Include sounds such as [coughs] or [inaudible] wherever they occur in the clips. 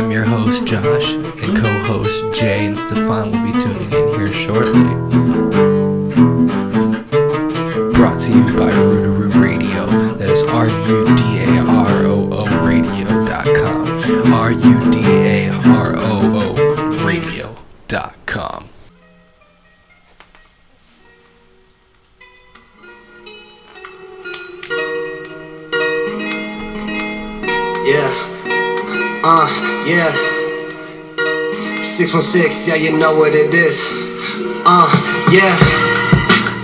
I'm your you know what it is. Uh, yeah.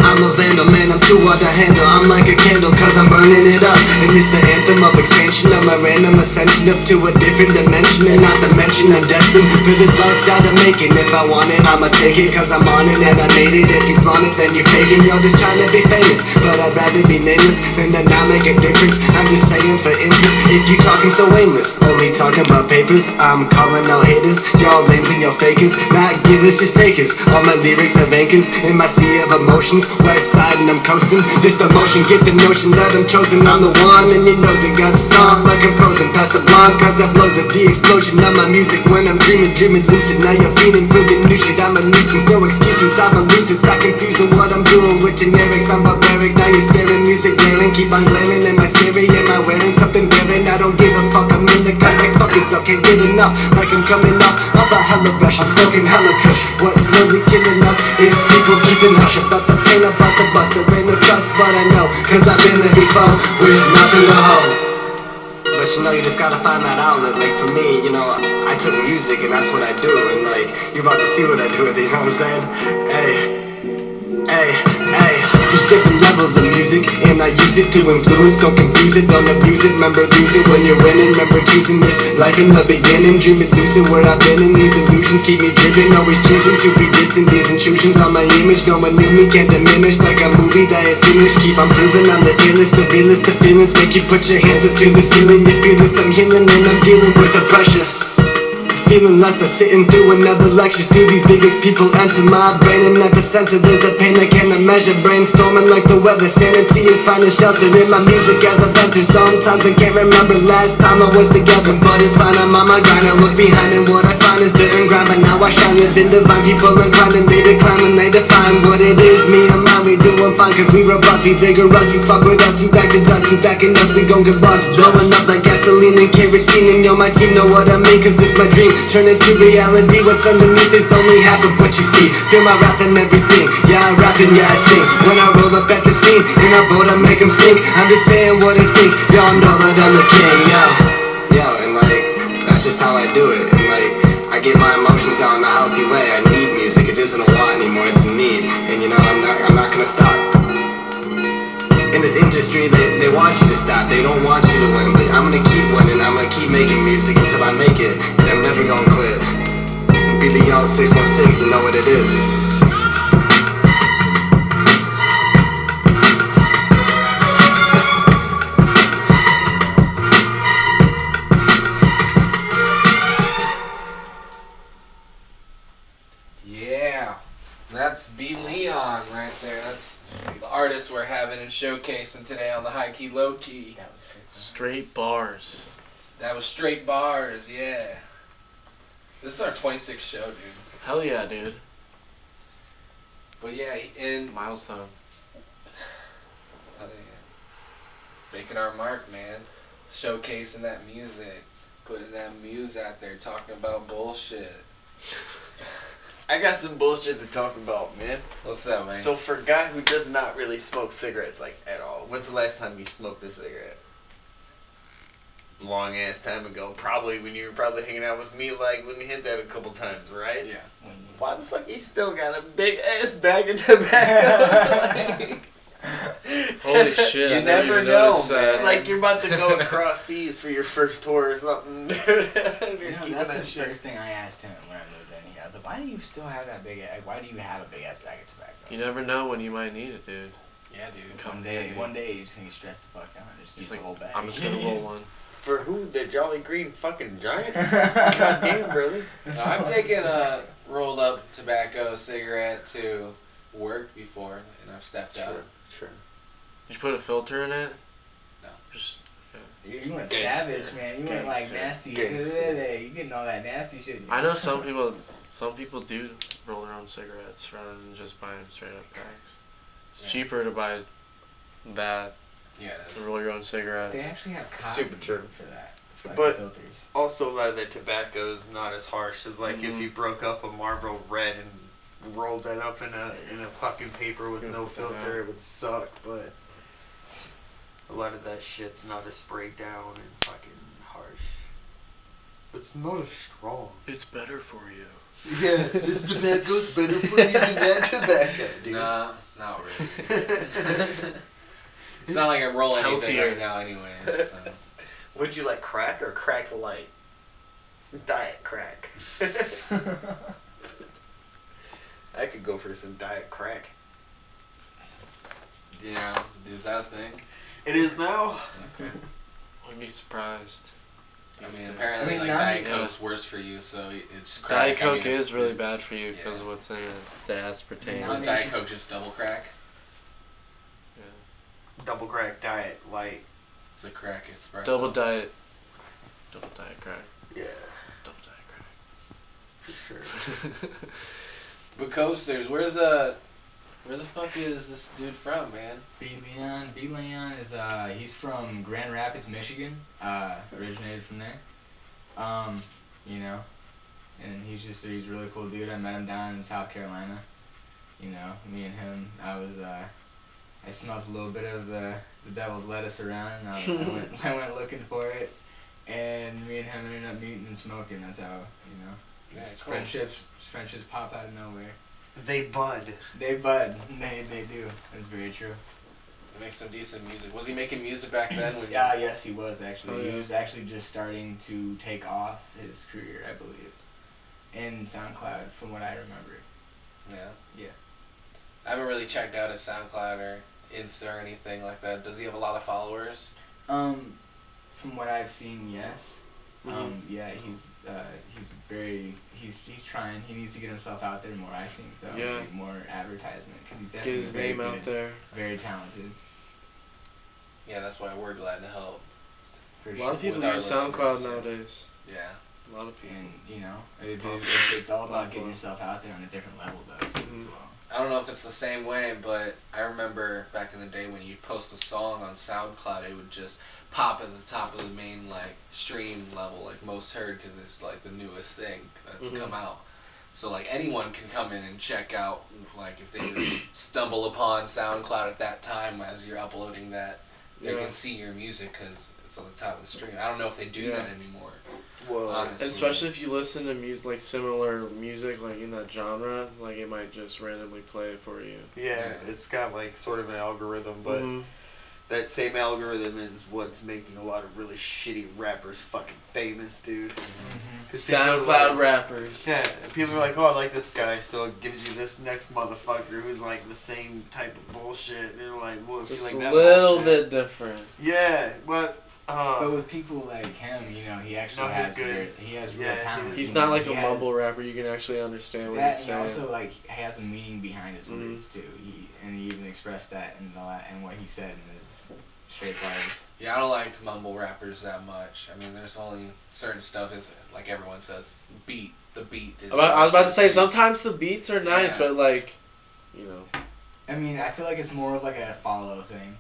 I'm a vandal, man, I'm too hard to handle. I'm like a candle, cause I'm burning it up. And it's the anthem of expansion of my random ascension up to a different dimension. And not to mention, I'm destined for this life that I'm making. If I want it, I'ma take it, cause I'm on it and I made it. If you flaunt it, then you're faking. You're just trying to be famous. But I'd rather be nameless than to not make a difference. I'm just saying for interest if you talking so aimless, only talking about papers, I'm calling out haters. Y'all lames and y'all fakers, not givers, just takers. All my lyrics have anchors in my sea of emotions. West side and I'm coasting. This emotion, get the notion that I'm chosen. I'm the one, and your nose it got a stomp like I'm frozen. Pass the blonde, cause blows at the explosion of my music when I'm dreaming, dreaming lucid. Now you're feeling for the new shit. I'm a nuisance, no excuses. I'm a lucid. Stop confusing what I'm doing with generics. I'm barbaric. Now you're staring, music glaring. Keep on glaring. Am I scary? Am I wearing something daring? I don't give a fuck. I'm in the cut like fuck is up. Can't get enough. Like I'm coming off of a hella rush. I'm smoking hella kush. What's slowly killing us is people keeping hush about the pain about the bust. There ain't no trust, but I know. Cause I've been there before with nothing to hold. You know, you just gotta find that outlet. Like for me, you know, I took music and that's what I do. And like, you're about to see what I do with it, you know what I'm saying? Hey. Hey, hey, there's different levels of music, and I use it to influence. Don't confuse it, don't abuse it. Remember losing when you're winning. Remember choosing this life in the beginning. Dream is lucid where I've been, and these illusions keep me driven. Always choosing to be distant. These intrusions on my image, no one knew me, can't diminish. Like a movie that ain't finished. Keep on proving I'm the illest, the realest. The feelings make you put your hands up to the ceiling. You feel this, I'm healing, and I'm dealing with the pressure. Feeling less of sitting through another lecture. Through these lyrics people enter my brain? And not to censor there's a pain I cannot measure. Brainstorming like the weather. Sanity is finding shelter in my music as a venture. Sometimes I can't remember last time I was together But it's fine. I'm on my grind. I look behind and what I find is dirt and grind But now I shine. Living divine. People inclined And they decline when they define what it is. Me and mine we doing fine Cause we robust. We vigorous. You fuck with us. You back to dust You back in us. We gon' get bust Blowing up like gasoline and kerosene. And yo my team. Know what I mean? Cause it's my dream Turn it to reality, what's underneath is only half of what you see. Feel my wrath and everything, yeah I rap and yeah I sing. When I roll up at the scene, in a boat I make them sing I'm just saying what I think, y'all know that I'm the king, yo. Yo, and like, that's just how I do it. And like, I get my emotions out in a healthy way. I need music, it isn't a want anymore, it's a need. And you know, I'm not, I'm not gonna stop industry, they, they want you to stop, they don't want you to win. But I'm gonna keep winning, I'm gonna keep making music until I make it. And I'm never gonna quit. B Leon 616, you know what it is. That's B Leon right there. That's the artist we're having and showcasing today on the High Key Low Key. Straight bars. That was straight bars, yeah. This is our 26th show, dude. Hell yeah, dude. But yeah, in Milestone. [sighs] yeah. making our mark, man. Showcasing that music, putting that muse out there, talking about bullshit. [laughs] I got some bullshit to talk about, man. What's up, man? So for a guy who does not really smoke cigarettes like at all, when's the last time you smoked a cigarette? Long ass time ago. Probably when you were probably hanging out with me, like when you hit that a couple times, right? yeah. Why the fuck you still got a big ass bag of tobacco? [laughs] Holy shit. You I never know, noticed that. man. like you're about to go [laughs] across seas for your first tour or something. [laughs] You're know, that's the shit. first thing I asked him when I "Why do you still have that big? Like, why do you have a big ass bag of tobacco?" You never know when you might need it, dude. Yeah, dude. Come one day, handy. one day you're just gonna get stressed the fuck out and just It's use like, the whole bag. I'm just gonna roll [laughs] one. For who? The Jolly Green fucking giant? [laughs] God damn, brother. No, I've taken a rolled up tobacco cigarette to work before, and I've stepped out. Sure. Did you put a filter in it? No. Just You, you went Gangster. savage, man. You went like nasty. Gangster. You getting all that nasty shit. I know some people. Some people do roll their own cigarettes rather than just buying straight up packs. It's Yeah. cheaper to buy that Yeah, it to roll your own cigarettes. They actually have cotton Super true. for that. Like, But- filters. Also, a lot of the tobacco is not as harsh as like if Mhm. you broke up a Marlboro Red and rolled that up in a in a fucking paper with no filter, it would suck. But a lot of that shit's not as sprayed down and fucking harsh. It's not as strong. It's better for you. Yeah, this tobacco's better for you than that tobacco, dude. Nah, not really. [laughs] It's not like I roll anything Healthier. right now, anyways. So. Would you like crack or crack light? Diet crack. [laughs] I could go for some diet crack. Yeah, is that a thing? It is now. Okay. Wouldn't be surprised. I mean, apparently, I mean, like Diet you- Coke's worse for you, so it's crack. Diet I mean, Coke is really bad for you because yeah. of what's in it. The aspartame. Now Was Diet Coke just double crack? Yeah. Double crack diet light. It's a crack espresso. Double diet. Double diet crack. Yeah, Double diet crack. for sure. [laughs] But coasters, where's uh, where the fuck is this dude from, man? B Leon, B Leon is uh he's from Grand Rapids, Michigan. Uh, originated from there. Um, you know, and he's just a, he's a really cool dude. I met him down in South Carolina. You know, me and him. I was uh, I smelled a little bit of the the devil's lettuce around. And I, I [laughs] went I went looking for it, and me and him ended up meeting and smoking. That's how you know. Yeah, cool. Friendships, friendships pop out of nowhere. They bud. They bud. They they do. That's very true. He makes some decent music. Was he making music back then? When Yeah, yes, he was actually. Oh, He was actually just starting to take off his career, I believe, in SoundCloud, from what I remember. Yeah. Yeah. I haven't really checked out his SoundCloud or Insta or anything like that. Does he have a lot of followers? Um, from what I've seen, yes. Mm-hmm. Um, yeah, he's uh, he's very he's he's trying. He needs to get himself out there more. I think though. Yeah. Like, more advertisement because he's Get definitely his very name good, out there. Very talented. Yeah, that's why we're glad to help. For A sure. lot of people use SoundCloud yeah. nowadays. Yeah. A lot of people. And you know, it, it, it's, it's all about getting yourself out there on a different level, though. So Mhm. as well. I don't know if it's the same way, but I remember back in the day when you post a song on SoundCloud, it would just pop at the top of the main like stream level, like most heard, because it's like the newest thing that's Mhm. come out. So like anyone can come in and check out, like if they just [clears throat] stumble upon SoundCloud at that time as you're uploading that, they Yeah. can see your music because it's on the top of the stream. I don't know if they do Yeah. that anymore. Whoa. Honestly. Especially if you listen to music like similar music like in that genre, like it might just randomly play it for you. Yeah, Yeah. it's got like sort of an algorithm, but Mhm. that same algorithm is what's making a lot of really shitty rappers fucking famous, dude. people are SoundCloud like- rappers. Yeah, people are like, oh, I like this guy, so it gives you this next motherfucker who's like the same type of bullshit. And you're like, well, if Just you a like that little bullshit. bit different. Yeah, but uh, But with people like him, you know, he actually No, he's has good. very- he has real Yeah, talent. He's not know, like he a has mumble rapper. You can actually understand what That he's and he saying. also like has a meaning behind his Mhm. words too. He and he even expressed that in the la- in what he said in his straight bars. Yeah, I don't like mumble rappers that much. I mean, there's only certain stuff is like everyone says, beat the beat. Is About- I was about to say sometimes the beats are nice, Yeah. but like, you know, I mean, I feel like it's more of like a follow thing.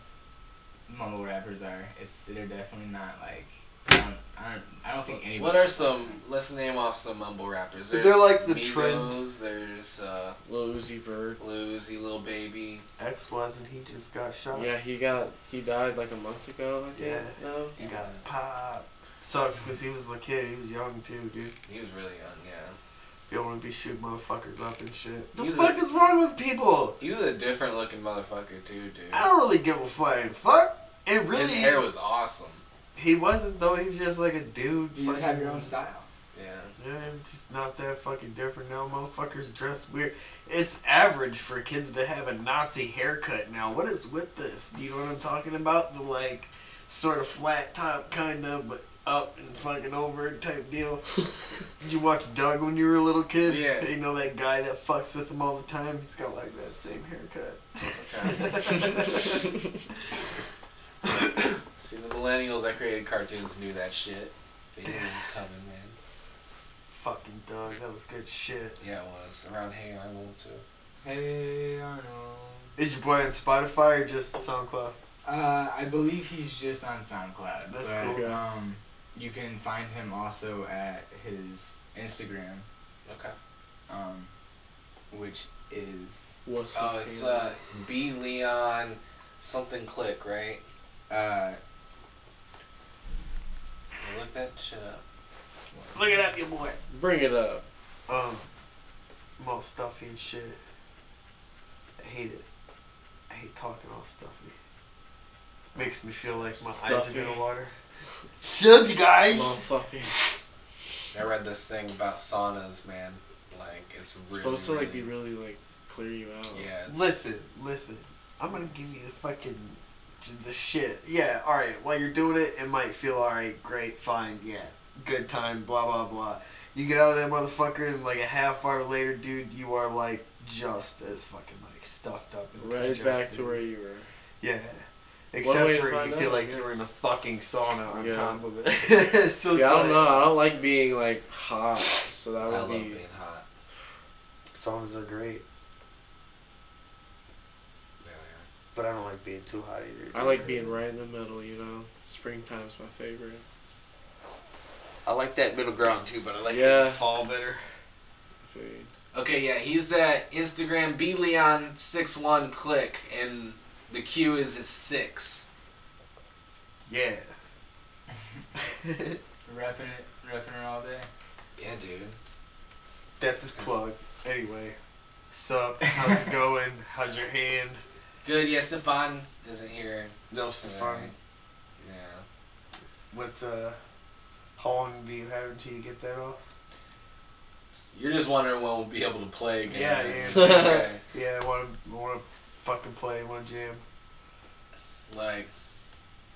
Mumble rappers are. It's they're definitely not like. I don't. I don't, I don't think anybody. What are some? Let's name off some mumble rappers. There's They're like the Migos, trend. There's uh, Lil Uzi Vert. Lil Uzi, Lil Baby. X wasn't he just got shot? Yeah, he got he died like a month ago. I think. Yeah. No. He got pop. Sucks because he was a kid. He was young too, dude. He was really young, yeah. You don't want to be shooting motherfuckers up and shit. The He's fuck a- is wrong with people? He was a different looking motherfucker too, dude. I don't really give a flying fuck. It really. His hair was awesome. He wasn't though. He was just like a dude. You just have your own style. Yeah. Yeah, it's just not that fucking different now. Motherfuckers dress weird. It's average for kids to have a Nazi haircut now. What is with this? Do you know what I'm talking about? The like sort of flat top kind of, but up and fucking over type deal. Did [laughs] you watch Doug when you were a little kid? Yeah. You know that guy that fucks with him all the time? He's got like that same haircut. Okay. [laughs] [laughs] [coughs] See, the millennials that created cartoons knew that shit. They knew it was coming, man. Fucking Doug, that was good shit. Yeah, it was around Hey Arnold too. Hey Arnold. Is your boy on Spotify or just SoundCloud? Uh, I believe he's just on SoundCloud. That's but, cool. Um, you can find him also at his Instagram, Okay. um, which is What's Oh, his it's handle? uh B Leon something click, right? Uh, Look that shit up. Look it up, your boy. Bring it up. Um, I'm all stuffy and shit. I hate it. I hate talking all stuffy. Makes me feel like my eyes are Stuffy. gonna water. Shut up, you guys! Small fluffy. I read this thing about saunas, man. Like it's It's really supposed to like be really- really like clear you out. Yeah. It's, Listen, listen. I'm gonna give you the fucking the shit. Yeah, all right. While you're doing it, it might feel all right, great, fine, yeah, good time, blah blah blah. You get out of that motherfucker, and like a half hour later, dude, you are like just as fucking like stuffed up and Right back to where you were. Yeah. Except for you feel out, like you're in a fucking sauna on Yeah. top of it. [laughs] so See, I don't like, know. I don't like being like hot, so that I would love be. being hot. Saunas are great, Yeah, yeah. But I don't like being too hot either. I like being right in the middle. You know, springtime's my favorite. I like that middle ground too, but I like Yeah. it in fall better. Food. Okay, yeah, he's at Instagram B Leon six one click, and the Q is a six. Yeah. [laughs] repping it, repping it all day. Yeah, dude. That's his plug. Anyway, sup? How's it [laughs] going? How's your hand? Good. Yeah, Stefan isn't here. No, today. Stefan. Yeah. What? Uh, how long do you have until you get that off? You're just wondering when we'll be able to play again. Yeah, [laughs] yeah. okay. Yeah, I want to want to fucking play. Want to jam? Like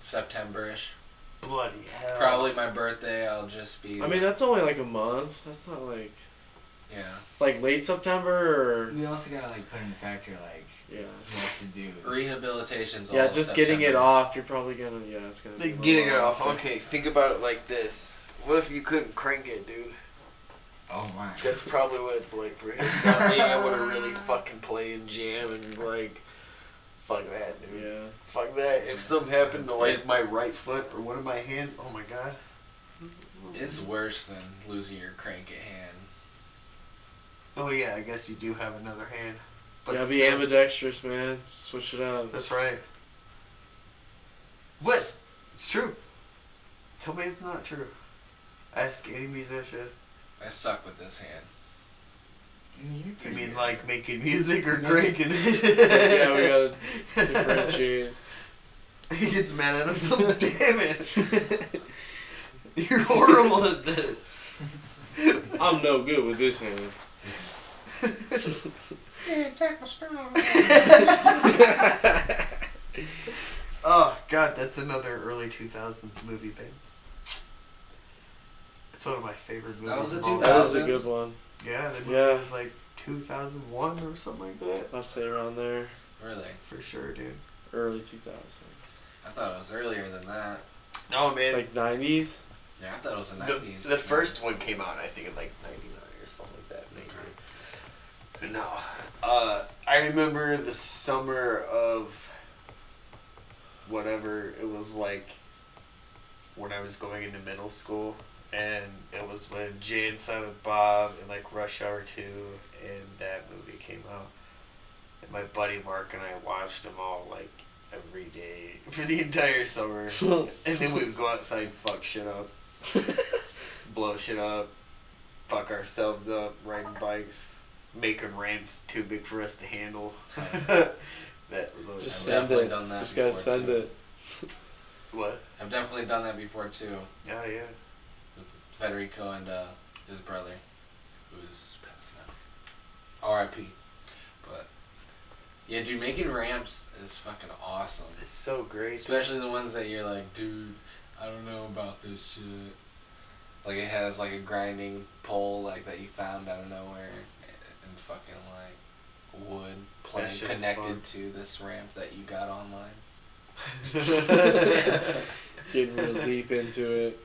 September-ish. Bloody hell! Probably my birthday. I'll just be. I mean, that's only like a month. That's not like Yeah. like late September or We also gotta like put in the factor like yeah. what to do. Rehabilitation's Yeah, all just getting it September. off. You're probably gonna yeah. It's gonna. be Like a getting it off. while. Okay, think about it like this. What if you couldn't crank it, dude? Oh my. That's probably what it's like for him. [laughs] Not being able to really fucking play and jam and like, fuck that, dude. Yeah. Fuck that. If something happened to like my right foot or one of my hands, oh my god. It's worse than losing your crank at hand. Oh yeah, I guess you do have another hand. But yeah, be ambidextrous, man. Switch it up. That's right. What? It's true. Tell me it's not true. Ask any musician. I suck with this hand. You're You mean like making music or [laughs] drinking? cranking? yeah, we gotta differentiate. [laughs] he gets mad at him. So damn it! [laughs] You're horrible at this. I'm no good with this hand. [laughs] Oh god, that's another early two thousands movie, babe. It's one of my favorite movies. That was a of all That is a good one. Yeah, the movie Yeah. was like two thousand one or something like that. I'll say around there, Really? For sure, dude. early 2000s. I thought it was earlier than that. No man, Like 90s. Yeah, I thought it was the the, nineties. the first one came out, I think, in like '99 or something like that. Maybe. No, uh, I remember the summer of whatever it was like when I was going into middle school, and it was when Jay and Silent Bob and like Rush Hour Two and that movie came out, and my buddy Mark and I watched them all like every day [laughs] for the entire summer, [laughs] and then we would go outside and fuck shit up. [laughs] Blow shit up, fuck ourselves up, riding bikes, making ramps too big for us to handle. [laughs] that was always Just I've send definitely it. done that Just gotta before, send too. it. what? I've definitely done that before too. Oh yeah. Federico and uh, his brother, who's passed now. R.I.P. But yeah, dude, making ramps is fucking awesome. It's so great. Especially the ones that you're like, dude, I don't know about this shit. Like it has like a grinding pole like that you found out of nowhere and fucking like wood plank connected to this ramp that you got online. Getting real deep into it.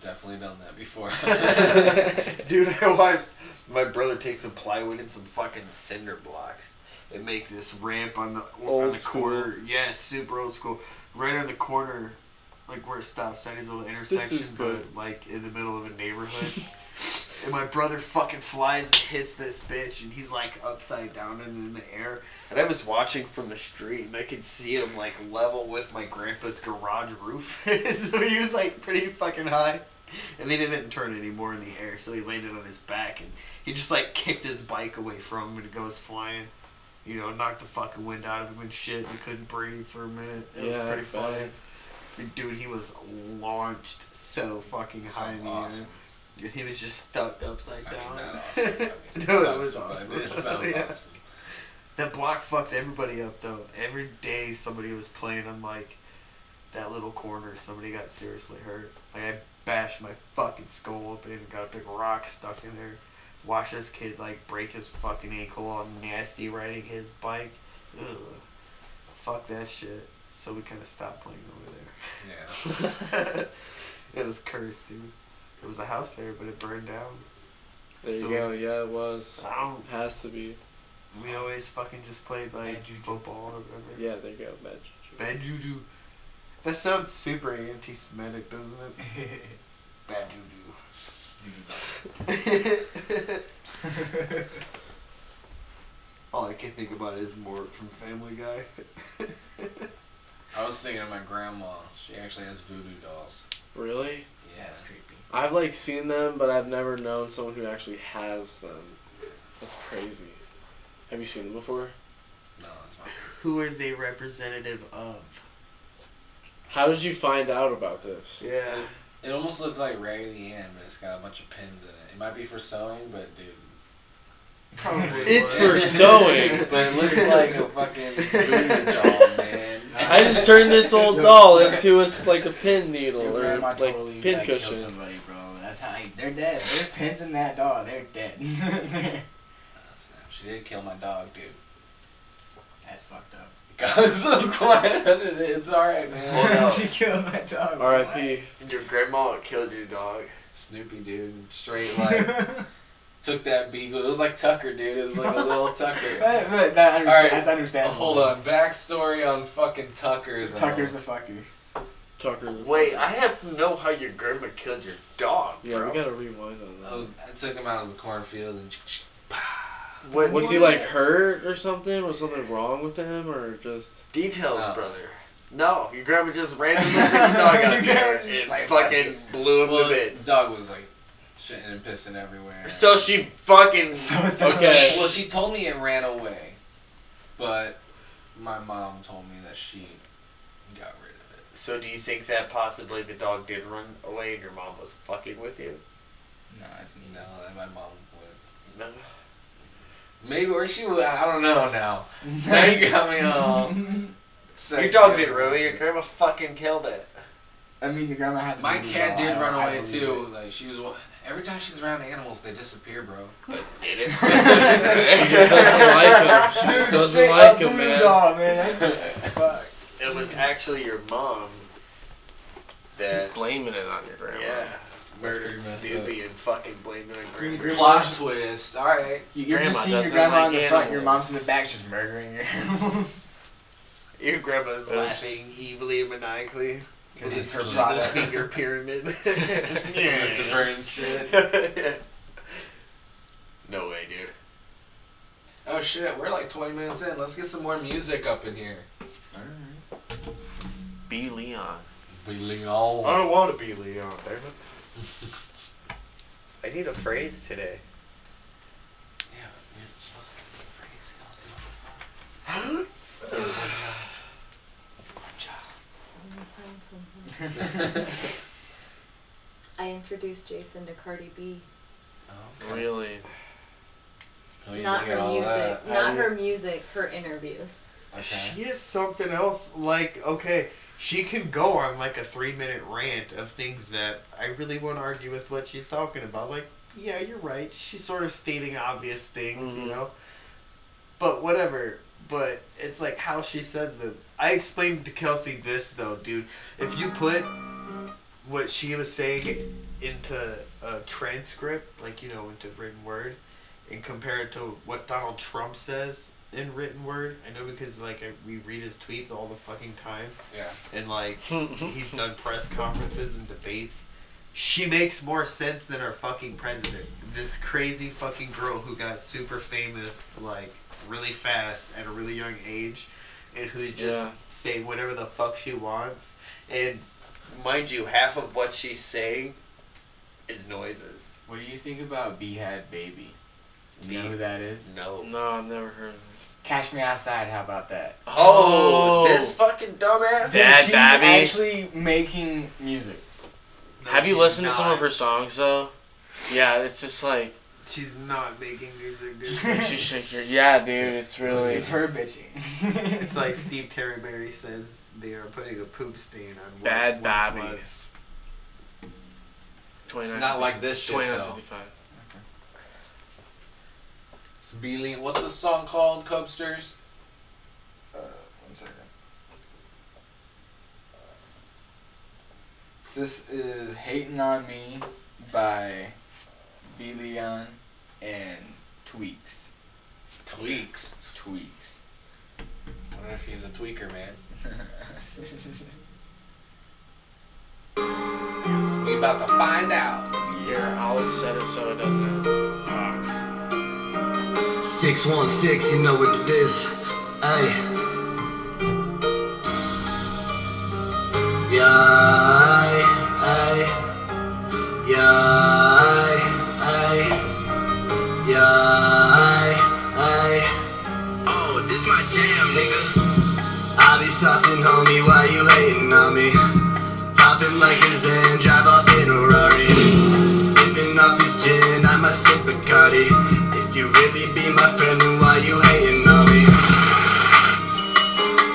Definitely done that before. [laughs] [laughs] Dude, I watched my brother takes some plywood and some fucking cinder blocks and make this ramp on the on the school. corner. Yeah, super old school. Right on the corner, like where it stops at his little intersection, good. but like in the middle of a neighborhood. [laughs] and my brother fucking flies and hits this bitch, and he's like upside down and in the air. And I was watching from the street, and I could see him like level with my grandpa's garage roof. [laughs] so he was like pretty fucking high. And they didn't turn anymore in the air, so he landed on his back and he just like kicked his bike away from him and it goes flying. You know, knocked the fucking wind out of him and shit. He couldn't breathe for a minute. It was Yeah, pretty funny. Dude, he was launched so fucking high in the awesome. air. He was just stuck upside I mean, down. not [laughs] awesome. I mean, no, it sucks, was but awesome. It sounds [laughs] Yeah. awesome. That block fucked everybody up though. Every day somebody was playing on like that little corner. Somebody got seriously hurt. Like I bashed my fucking skull open and got a big rock stuck in there. Watched this kid like break his fucking ankle on nasty riding his bike. Ugh. Fuck that shit. So we kind of stopped playing over there. Yeah. [laughs] it was cursed, dude. There was a house there, but it burned down. There you go. Yeah, it was. I don't. Has to be. We always fucking just played like Bad juju. football or whatever. Yeah, there you go. Bad juju. Bad juju. That sounds super anti-Semitic, doesn't it? [laughs] Bad juju. [laughs] All I can think about is Mort from Family Guy. [laughs] I was thinking of my grandma. She actually has voodoo dolls. Really? Yeah. That's creepy. I've like seen them, but I've never known someone who actually has them. That's crazy. Have you seen them before? No, it's not. Who are they representative of? How did you find out about this? Yeah. It almost looks like Raggedy Ann, but it's got a bunch of pins in it. It might be for sewing, but dude. Probably. It's for sewing. [laughs] But it looks like a fucking voodoo doll, man. I just turned this [laughs] old doll into a like a pin needle Your or like totally pin like, killed cushion. somebody, bro. That's how I, they're dead. There's pins in that doll. They're dead. [laughs] She did kill my dog, dude. That's fucked up. [laughs] Got so quiet. It's alright, man. Hold up. she killed my dog. R.I.P. Your grandma killed your dog. Snoopy, dude. Straight like took that beagle. It was like Tucker, dude. It was like a [laughs] little Tucker. But- but that understand, Alright, that's Uh, understandable. hold on. Backstory on fucking Tucker. Though. Tucker's a fucker. Tucker. Wait, I have to know how your grandma killed your dog, Yeah, bro. we gotta rewind on that. Oh, I took him out of the cornfield and. What Was he like hurt or something? Was something wrong with him or just? Details, No. brother. No, your grandma just [laughs] randomly took your dog out Your there and like- fucking blew him Well, to bits. dog was like shitting and pissing everywhere. So she fucking. [laughs] So is the Okay. well, she told me it ran away, but my mom told me that she got rid of it. So do you think that possibly the dog did run away and your mom was fucking with you? No, it's me. No, that my mom would. No. Maybe or she would. I don't know now. [laughs] Now you got me all. [laughs] Your dog didn't run away. Your grandma fucking killed it. I mean, your grandma has. My cat did run away too. it. Like she was. Wa- Every time she's around animals, they disappear, bro. But [laughs] did it? She just doesn't like him. [laughs] She just doesn't Straight like up him, voodoo man. doll, man. Fuck. [laughs] it was actually your mom that, Blaming it on your grandma. yeah, murdered messed Snoopy and fucking blamed it on grandma. Plot twist. All right. You- You're Grandma just seeing your grandma like in the front, your mom's in the back, just murdering your animals. Your grandma's Oops. laughing evilly and maniacally. Because it's her Evil Little product. finger pyramid. It's Mr. Burns shit. no way, dude. Oh shit, we're like 20 minutes in. Let's get some more music up in here. All right. B Leon. Billy I don't want to be Leon, damn it. [laughs] I need a phrase today. Yeah, but you're supposed to be crazy. Let me find something. [laughs] I introduced Jason to Cardi B. Okay. Really? Oh, you Not look her all music. that. How Not do you- her music. Her interviews. Okay. She is something else. Like, okay, she can go on like a three minute rant of things that I really want to argue with what she's talking about. Like, yeah, you're right. She's sort of stating obvious things, you Mhm. know? But whatever. but it's like how she says them. I explained to Kelsey this though, dude. If you put what she was saying into a transcript, like you know, into written word, and compare it to what Donald Trump says in written word, I know because like I, we read his tweets all the fucking time, Yeah. and like [laughs] he's done press conferences and debates. She makes more sense than our fucking president. This crazy fucking girl who got super famous like really fast at a really young age and who's just Yeah. saying whatever the fuck she wants. And mind you, half of what she's saying is noises. What do you think about Bhad Bhabie? You know who that is? No. No, I've never heard of it. Cash Me Outside. How about that? Oh, this oh. fucking dumbass. Dad she's Babby. actually making music. No, Have you she's listened to some of her songs though? Yeah, it's just like She's not making music, just dude. makes you shake your. Yeah, dude, it's really. It's her bitching. [laughs] it's like [laughs] Steve Terryberry says they are putting a poop stain on what Bad once Babby. was. It's 29, not like this shit, 29.55. It's Beely- What's the song called, Cubsters? Uh, one second. This is Hating on Me by B. Leon and Tweaks. Tweaks. Tweaks. I wonder if he's a tweaker, man. [laughs] We about to find out. Here, I'll set it so it doesn't. Uh, 616, you know what it is. Ay. Yeah, ay, ay. Yeah, ay, ay. Yeah, ay, ay. Oh, this my jam, nigga. I be saucing, homie, why you hating on me? Popping like a Zen, my friend, then why you hating on me?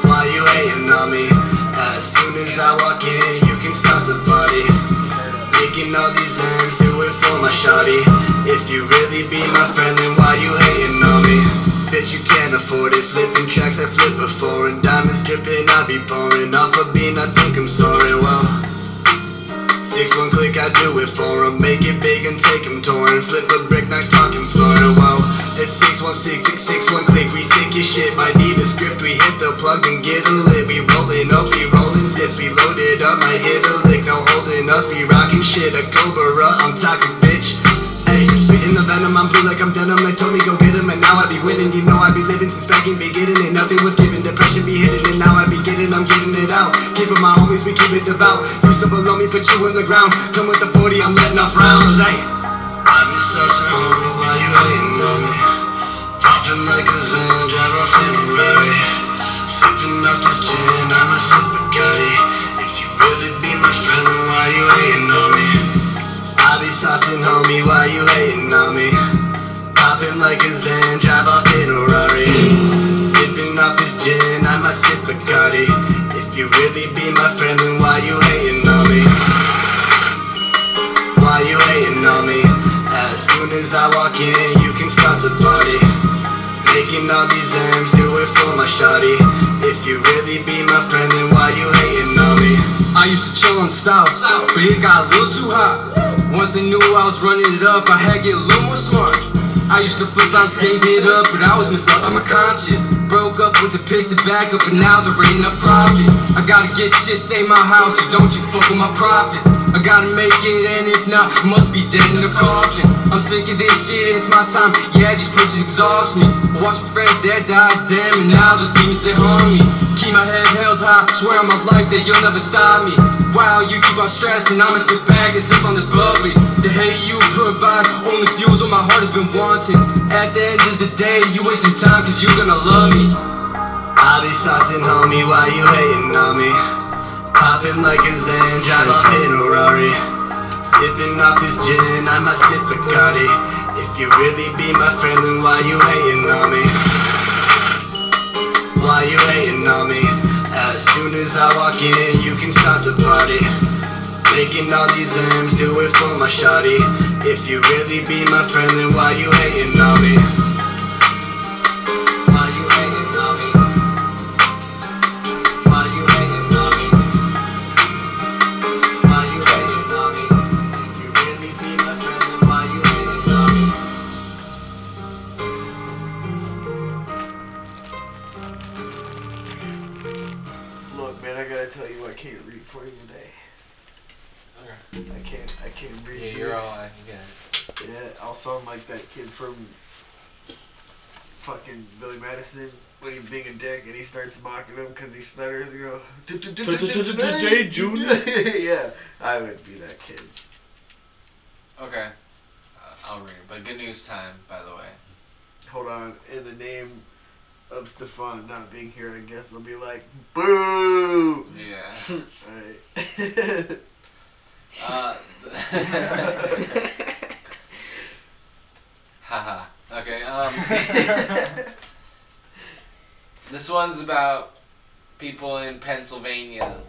Why you hating on me? As soon as I walk in, you can start the party. Making all these ends, do it for my shawty. If you really be my friend, then why you hating on me? Bitch, you can't afford it. Flipping tracks I flip before, and diamonds dripping, I be pouring off a bean. I think I'm sorry. Well. Six one click, I do it for 'em. Make it big and take 'em touring. Flip a brick, not six six six one click. We sick as shit. Might need a script. We hit the plug and get a lit. We rolling up, we rolling zip. We loaded up, might hit a lick. No holding us, Be rocking shit. A cobra, I'm toxic, bitch. Hey, spitting the venom, I'm blue like I'm denim. They told me go get him, and now I be winning. You know I be living since back in beginning, and nothing was given. Depression be hidden, and now I be getting, I'm getting it out. Keeping my homies, we keep it devout. Used to below me, put you in the ground. Come with the 40, I'm letting off rounds. Hey, I be such a why you hating on me? Popping like a Zen, drive off in a Rari. Sipping off this gin, I'm a. If you really be my friend, then why you hating on me? I be homie, why you hating on me? Popping like a Zen, drive off in a. Sipping off this gin, I might sip Bacardi. If you really be my friend, then why you hating on me? Why you hating on me? As soon as I walk in, you can start the party. Making all these M's, do it for my shawty. If you really be my friend, then why you hating on me? I used to chill on south, but it got a little too hot. Once they knew I was running it up, I had to get a little more smart. I used to flip lines, gave it up, but I was misled by my conscience. Broke up with a pick to back up, and now there ain't no profit. I gotta get shit, save my house, so don't you fuck with my profits. I gotta make it, and if not, must be dead in the coffin. I'm sick of this shit, it's my time. Yeah, these pussies exhaust me. I watch my friends that died, damn, and now the demons they harm me. Keep my head held high, swear on my life that you'll never stop me. Wow, you keep on stressing, I'ma sit back and sip on this bubbly. The hate you provide only fuels what my heart has been wanting. At the end of the day, you wasting time cause you gonna love me. I be saucing, homie, why you hating on me? Popping like a Zen, drive off in a Rari. Sipping off this gin, I might sip Bacardi. If you really be my friend, then why you hating on me? Why you hating on me? As soon as I walk in, you can start the party. Making all these M's, do it for my shawty. If you really be my friend, then? Why you hating on me? Kid from fucking Billy Madison when he's being a dick and he starts mocking him because he stutters. You know, [laughs] Today, Junior. [laughs] yeah, I would be that kid. Okay. Uh, I'll read it. But good news time, by the way. Hold on, in the name of Stefan not being here, I guess I'll be like, boo. Yeah. [laughs] Alright. Uh, haha. Okay. Um. [laughs] this one's about people in Pennsylvania,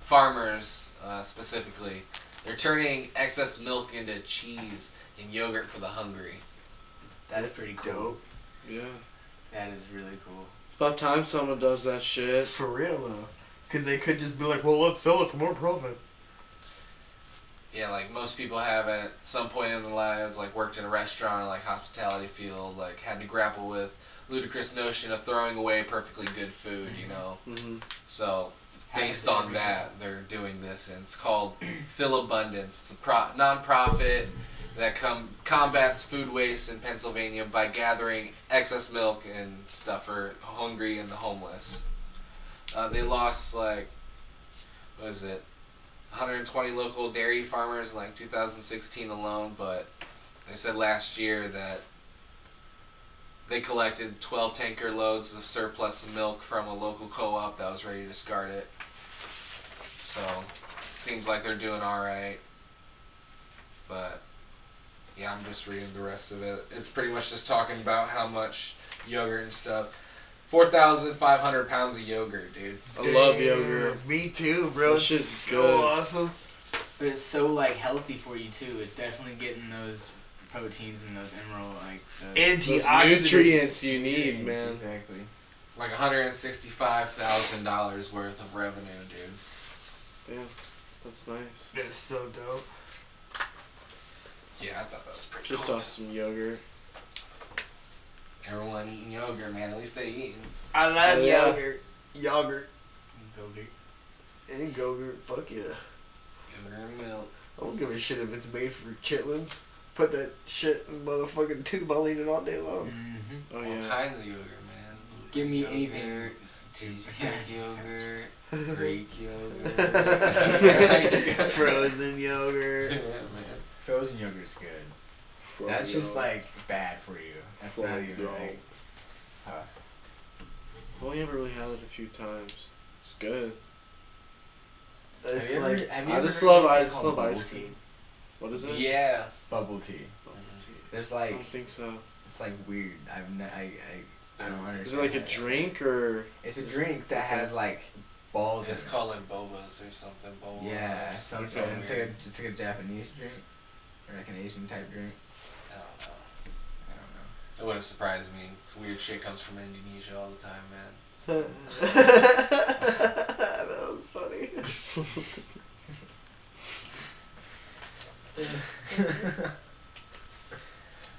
farmers uh, specifically. They're turning excess milk into cheese and yogurt for the hungry. That's, pretty cool. dope. Yeah. That is really cool. About time someone does that shit. For real though. Because they could just be like, well, let's sell it for more profit. Yeah, like most people have at some point in their lives, like worked in a restaurant or like hospitality field, like had to grapple with ludicrous notion of throwing away perfectly good food, you know. hmm So based on that, they're doing this, and it's called [clears throat] Philabundance. It's a pro- non-profit that com- combats food waste in Pennsylvania by gathering excess milk and stuff for hungry and the homeless. Uh, they lost like, what is it, 120 local dairy farmers in like 2016 alone, but they said last year that they collected 12 tanker loads of surplus milk from a local co-op that was ready to discard it. So, seems like they're doing all right. But yeah, I'm just reading the rest of it. It's pretty much just talking about how much yogurt and stuff. 4,500 pounds of yogurt, dude. I love yogurt. Me too, bro. That It's shit's so good. awesome. But it's so like healthy for you too. It's definitely getting those proteins and those emerald like those Antioxidants. nutrients you need, nutrients, man. Exactly. Like $165,000 worth of revenue, dude. Yeah, that's nice. That's so dope. Yeah, I thought that was pretty Just cool. off some yogurt. Everyone eating yogurt, man. At least they eating. I love yeah. yogurt. Yogurt Go-gurt. and Gogurt. Fuck yeah. Yogurt and milk. I don't give a shit if it's made for chitlins. Put that shit in motherfucking tube. I'll eat it all day long. Mm-hmm. Oh All yeah. kinds of yogurt, man. Give me Yogurt, anything. Cheesecake [laughs] yogurt, [laughs] Greek [laughs] yogurt. Frozen yogurt. yeah, man. Frozen yogurt's good. Froyo. That's just like bad for you. That's not even Froyo. like. Huh. I've only ever really had it a few times. It's good. Have It's ever, like have you I ever just heard love- I just love ice bubble cream. tea? What is it? Yeah. Bubble tea. Bubble mm-hmm. tea. There's I don't think so. it's like weird. I've ne- I, I I don't understand. Is it like a drink or? It's a drink that has like balls. It's in it. called like bobas or something. Boba. Yeah, or some something it's like a it's like a Japanese drink or like an Asian type drink. I don't know. I don't know. It wouldn't surprise me. Weird shit comes from Indonesia all the time, man. [laughs] that was funny.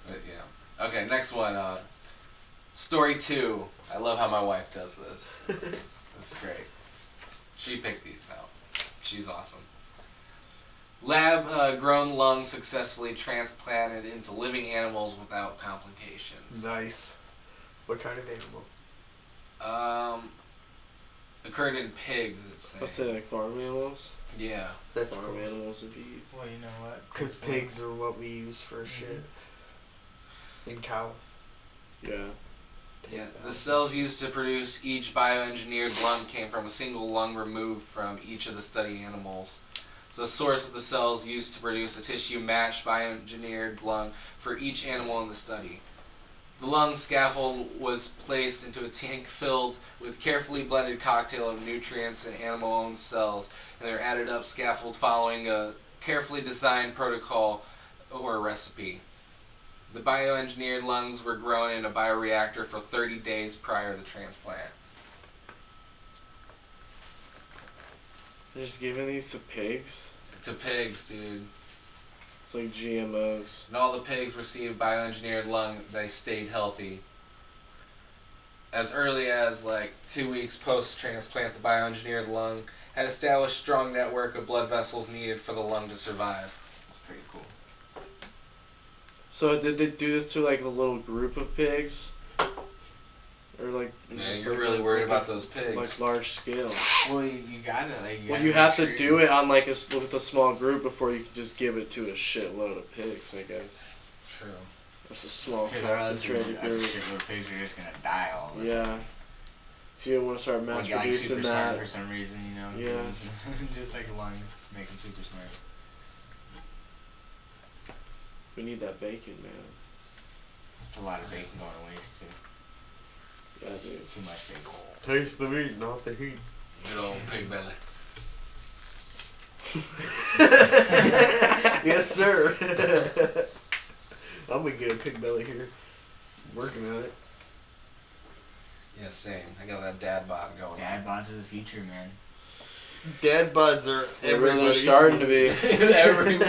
But yeah. Okay, next one. Uh, story two. I love how my wife does this. This is great. She picked these out. She's awesome. Lab uh, grown lung successfully transplanted into living animals without complications. nice. What kind of animals? Um, occurred in pigs. It's I'll say like farm animals. yeah. That's farm cool. animals be. Well, you know what? Because pigs are what we use for shit. And cows. Yeah. Yeah, the cells used to produce each bioengineered lung came from a single lung removed from each of the study animals. So the source of the cells used to produce a tissue matched bioengineered lung for each animal in the study. The lung scaffold was placed into a tank filled with carefully blended cocktail of nutrients and animal-owned cells, and they're added up scaffold following a carefully designed protocol or recipe. The bioengineered lungs were grown in a bioreactor for 30 days prior to the transplant. They're just giving these to pigs. To pigs, dude. It's like GMOs. And all the pigs received bioengineered lung, they stayed healthy. As early as like two weeks post transplant, the bioengineered lung had established a strong network of blood vessels needed for the lung to survive. That's pretty cool. So did they do this to like a little group of pigs? Or like is yeah, you're like, really a- worried like about those pigs. Like large scale. Well, you, you gotta like. You Well, gotta you have sure to you- do it on like a s- with a small group before you can just give it to a shitload of pigs. I guess. True. It's a small Because otherwise, concentrated like, group. shitload pigs are just gonna die all of a sudden. Yeah. If you want to start Or mass get, like, producing super smart that, for some reason, you know. Yeah. [laughs] just like lungs, make them super smart. we need that bacon, man. It's a lot of bacon going to waste too. Yeah, dude. Too much bacon. Taste the meat, not the heat. Good old pig belly. [laughs] yes, sir. [laughs] I'm gonna get a pig belly here. Working on it. Yeah, same. I got that dad bod going. Dad bods of the future, man. Dad buds are They really are everybody's starting to be. [laughs] Everyone.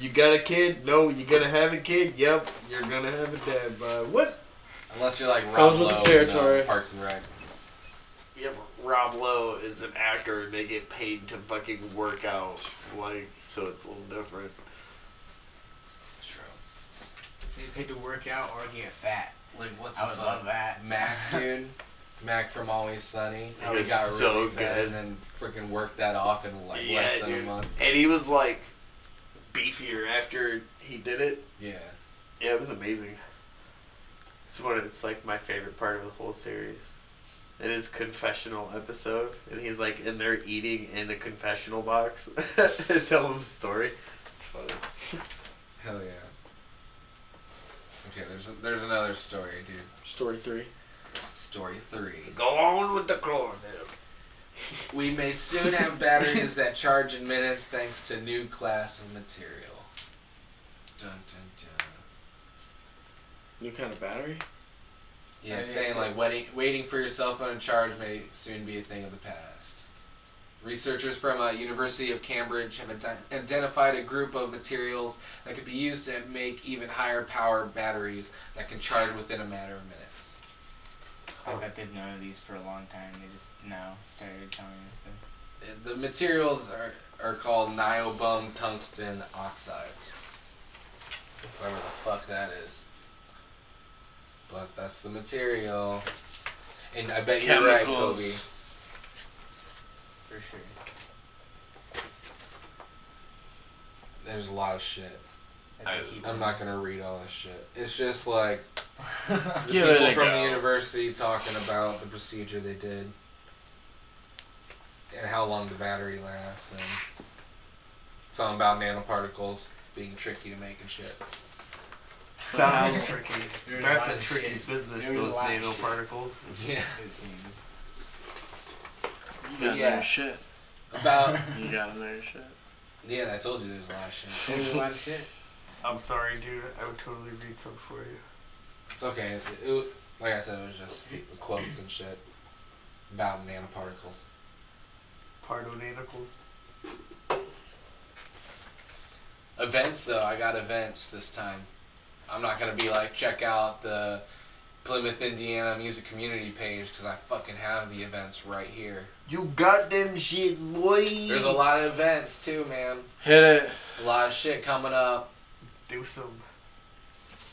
You got a kid? No. You gonna have a kid? Yep. You're gonna have a dad bod. What? Unless you're like Rob Comes with the territory. In, uh, Parks and Rec. Yeah, but Rob Lowe is an actor and they get paid to fucking work out. Like, so it's a little different. True. They paid to work out or get fat. Like what's I the would fuck? love that. Mac, [laughs] dude. Mac from Always Sunny. How He he was got so really fat good. and then freaking worked that off in like Yeah, less than dude. a month. And he was like beefier after he did it. Yeah. Yeah, it was amazing. It's one. Of, it's like my favorite part of the whole series. It is confessional episode, and he's like in there eating in the confessional box, [laughs] and telling the story. It's funny. Hell yeah. Okay, there's there's another story, dude. Story three. Story three. Go on with the chlorophyll. We may soon have batteries that charge in minutes thanks to new class of material. Dun dun dun. New kind of battery. Yeah, it's saying like waiting waiting for your cell phone to charge may soon be a thing of the past. Researchers from uh, University of Cambridge have ident- identified a group of materials that could be used to make even higher power batteries that can charge within a matter of minutes. I bet they've known of these for a long time. They just now started telling us this. The materials are, are called niobium tungsten oxides. Whatever the fuck that is. But that's the material. And I bet you're right, Kobe. For sure. There's a lot of shit. I, I'm not gonna read all this shit. It's just like [laughs] the people from go. the university talking about the procedure they did and how long the battery lasts and something about nanoparticles being tricky to make and shit. Sounds tricky. There's a That's lot a tricky shit. business. There's Those lot of nanoparticles. Yeah. It seems. You got Yeah. another shit. About [laughs] You got another shit. yeah, I told you there's a lot of shit. There's a lot of shit. I'm sorry, dude. I would totally read some for you. It's okay. It, it, wa- like I said, it was just quotes and shit about nanoparticles. Pardo nanicles. Events though, I got events this time. I'm not gonna be like check out the Plymouth, Indiana music community page because I fucking have the events right here. You got them shit, boy. There's a lot of events too, man. Hit it. A lot of shit coming up. Do some.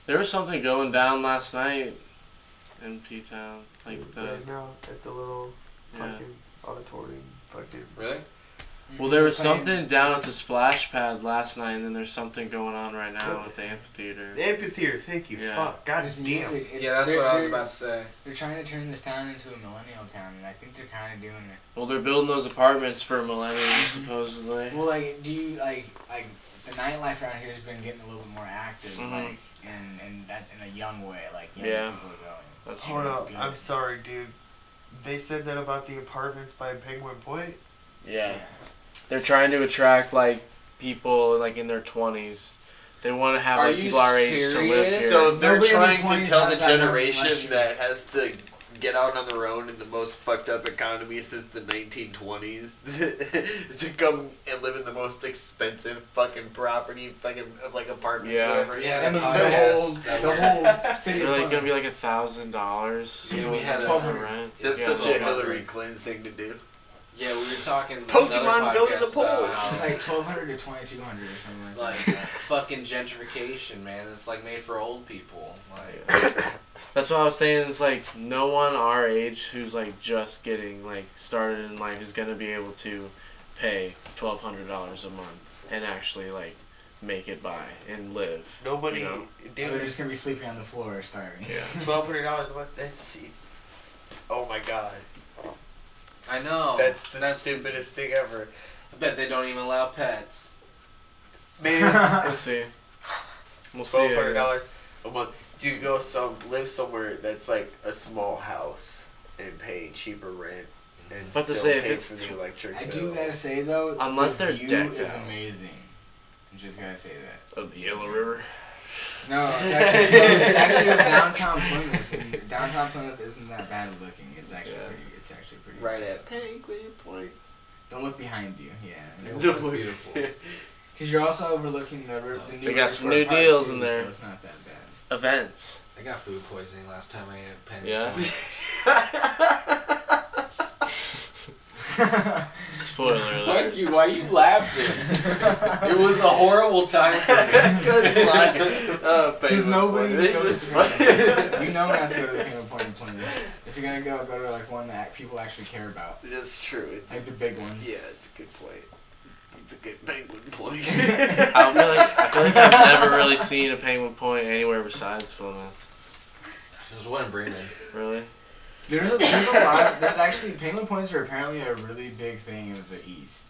There was something going down last night in P Town. Like the right now at the little Yeah. fucking auditorium. Fucking. Really? Well, there was playing- something down at the splash pad last night, and then there's something going on right now at the amphitheater. The amphitheater. Thank you. Yeah. Fuck. God There's damn. music. It's- yeah, that's what I was about to say. They're trying to turn this town into a millennial town, and I think they're kind of doing it. Well, they're building those apartments for millennials supposedly. Well, like, do you like like the nightlife around here has been getting a little bit more active, Mhm. like, and and that in a young way, like young Yeah. people are going. That's Hold That's up. I'm sorry, dude. They said that about the apartments by Penguin Point. Yeah. They're trying to attract like people like in their twenties. They want to have Are like you people our age to live serious? here. So they're Nobody in their trying to 20s tell has the that much generation much- that has to get out on their own in the most fucked up economy since the 1920s [laughs] to come and live in the most expensive fucking property, fucking like apartments, Yeah. whatever. Yeah, I the mean, the whole, that the whole city They're like gonna be like a thousand dollars. Yeah, we had a- for rent. That's Yeah, such a 1200. Hillary Clinton thing to do. Yeah, we were talking Pokemon another go to the podcast polls. It's like twelve hundred to twenty two hundred or something it's like like fucking gentrification, man. It's like made for old people. Like [coughs] That's what I was saying. It's like no one our age who's like just getting like started in life is gonna be able to pay twelve hundred dollars a month and actually like make it by and live. Nobody, You know? They're just gonna be sleeping on the floor starving. Yeah. Twelve hundred dollars a month. That's. Oh my god, I know. that's the that's stupidest thing ever. I bet they don't even allow pets. Man, [laughs] We'll see. We'll see. twelve I hundred guess. dollars a month. You could go some live somewhere that's like a small house and pay cheaper rent and But to still say if pay it's for the electric I bill. do gotta say though, Unless the they're view decked is out. amazing. I'm just gotta say that. Of the Yellow River. No, it's [laughs] actually, it's actually downtown Plymouth. and Downtown Plymouth isn't that bad looking. It's actually Yeah. pretty. It's actually pretty. Right nice. at Penguin Point. Don't look behind you. Yeah. It was beautiful. Because [laughs] you're also overlooking the, river, the They got some new deals in there. So it's not that bad. Events. I got food poisoning last time I ate Penny Yeah? Point. [laughs] [laughs] Spoiler [laughs] alert. Fuck you! Why are you laughing? it was a horrible time for me. [laughs] [laughs] uh, Because Penguin nobody Point. It's goes just to fun. You know not to go to the Penguin Point in Plymouth. If you're gonna go, go to like one that people actually care about, That's true. It's, like the big ones. yeah, it's a good point. It's a good Penguin Point. I don't feel like I feel like I've never really seen a penguin point anywhere besides Plymouth. There's one in Bremen. Really? There's a, there's a lot. There's actually penguin points are apparently a really big thing in the east.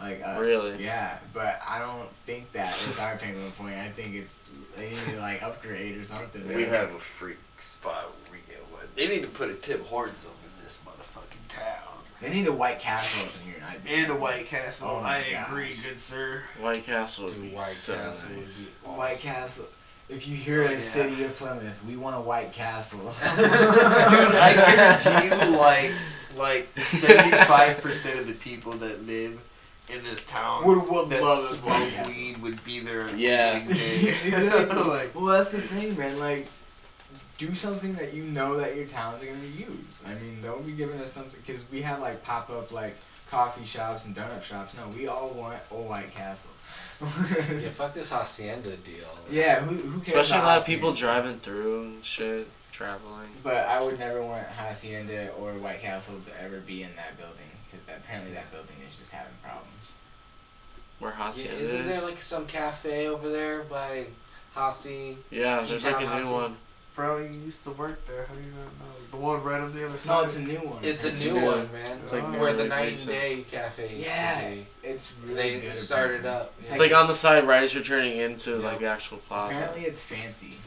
Like us. Really? Yeah, but I don't think that is our penguin point. I think it's they need to like upgrade or something. we have a freak spot where we get one. They need to put a Tim Hortons up in this motherfucking town. They need a White Castle up in here. I'd be And a. White Castle. Oh I gosh. agree, good sir. White Castle would Dude, be White so Castle would nice. be White. Castle. If you hear Oh, a yeah. city of Plymouth, we want a White Castle. [laughs] Dude, I guarantee you, like, like seventy-five percent of the people that live in this town Would- would that love this smoke White Castle. weed would be there. Yeah. day. Exactly. [laughs] [laughs] like, well, that's the thing, man. Like, do something that you know that your town's gonna use. I mean, don't be giving us something because we have like pop up like coffee shops and donut shops. No, we all want a White Castle. Yeah, [laughs] fuck this hacienda deal. yeah, who, who cares? Especially a about lot of people driving through and shit, traveling. But I would never want Hacienda or White Castle to ever be in that building because apparently that building is just having problems. Where Yeah, Hacienda isn't is. there like some cafe over there by Hasi? yeah, there's like a Town new one. Bro, you used to work there. How do you not know? The one right on the other side. No, it's a new one. It's a new new. one, man. It's like Oh. where the really night and recent. day cafe used Yeah. to be. It's really They good. started apparently. up. It's like on the side right as you're turning into Yeah. like the actual plaza. Apparently, it's fancy.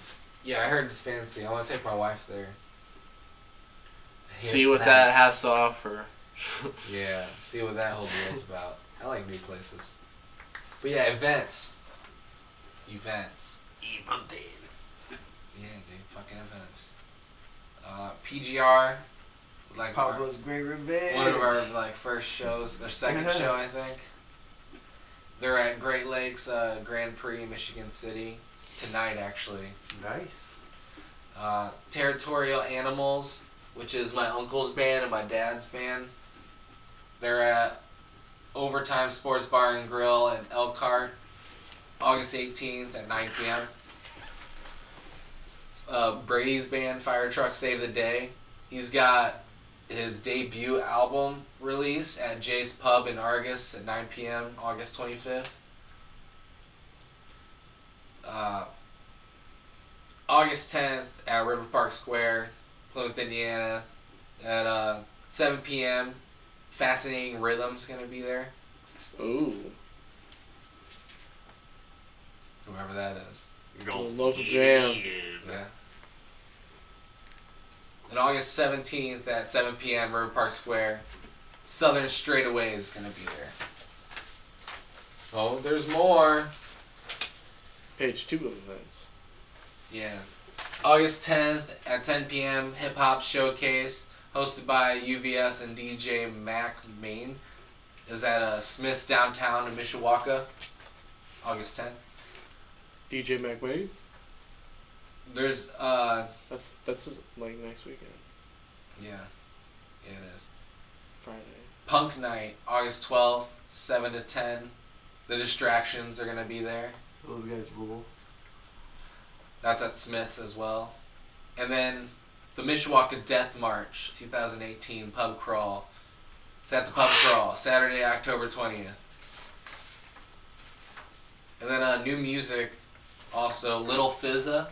Yeah, I heard it's fancy. I want to take my wife there. See what nice. that has to offer. [laughs] Yeah, see what that whole deal's [laughs] about. I like new places. But yeah, events. Events. Events. Yeah, dude, fucking events. Uh, PGR, like our- Pablo's Great Revenge. one of our like first shows, their second [laughs] show, I think. They're at Great Lakes uh, Grand Prix, Michigan City tonight, actually. Nice. Uh, Territorial Animals, which is my uncle's band and my dad's band. They're at Overtime Sports Bar and Grill in Elkhart, August 18th at 9 p.m. Uh, Brady's band, Fire Truck Save the Day. He's got his debut album release at Jay's Pub in Argos at 9 p.m. August 25th. Uh, August 10th at River Park Square, Plymouth, Indiana, at uh, 7 p.m. Fascinating Rhythm's gonna be there. Ooh, Whoever that is. Go local jam. Yeah. And August 17th at 7 p.m. River Park Square, Southern Straightaway is gonna be there. Oh, there's more. Page two of events. Yeah. August 10th at 10 p.m. Hip Hop Showcase hosted by UVS and DJ Mac Main is at uh, Smith's downtown in Mishawaka. August 10th. DJ McWade. There's uh That's that's just, like next weekend, yeah, yeah it is. Friday. Punk Night August 12th, 7 to 10. The Distractions are gonna be there. Those guys rule. That's at Smith's as well. And then the Mishawaka Death March 2018 pub crawl. It's at the pub crawl, Saturday, October 20th. And then uh, new music, also Little Fizza.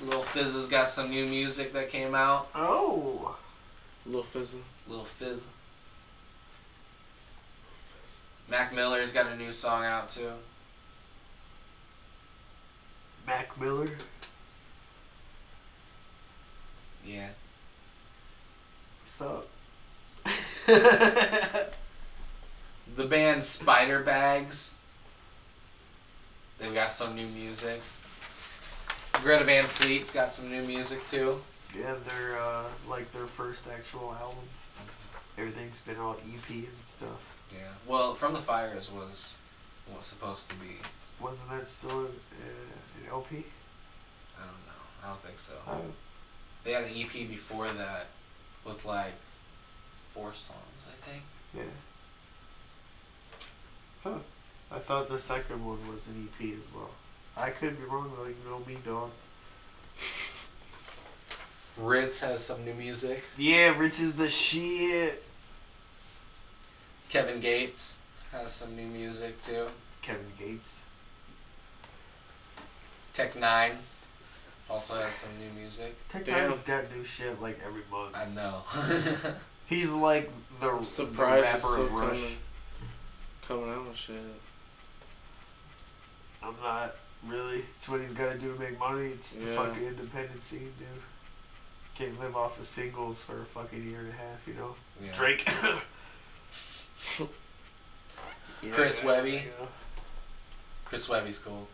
Little Fizza's got some new music that came out. Oh. Little Fizzle. Little Fizz. Mac Miller's got a new song out too. Mac Miller. Yeah. What's up? [laughs] The band Spider Bags. They've got some new music. Greta Van Fleet's got some new music too. yeah, they're uh, like their first actual album. Everything's been all EP and stuff. Yeah. Well, From the Fires was was supposed to be. Wasn't that still an, uh, an LP? I don't know. I don't think so. Oh. They had an EP before that with like four songs, I think. Yeah. Huh. I thought the second one was an EP as well. I could be wrong though, you know me, dog. Rittz has some new music. Yeah, Rittz is the shit. Kevin Gates has some new music too. Kevin Gates. Tech N9ne also has some new music. Tech Damn. Nine's got new shit like every month. I know. [laughs] He's like the, I'm the rapper of Rush. coming, coming out with shit. I'm not really. It's what he's got to do to make money. It's the Yeah. fucking independent scene, dude. Can't live off of singles for a fucking year and a half, you know. Yeah. Drake. [coughs] Yeah, Chris yeah, Webby. yeah. Chris Webby's cool.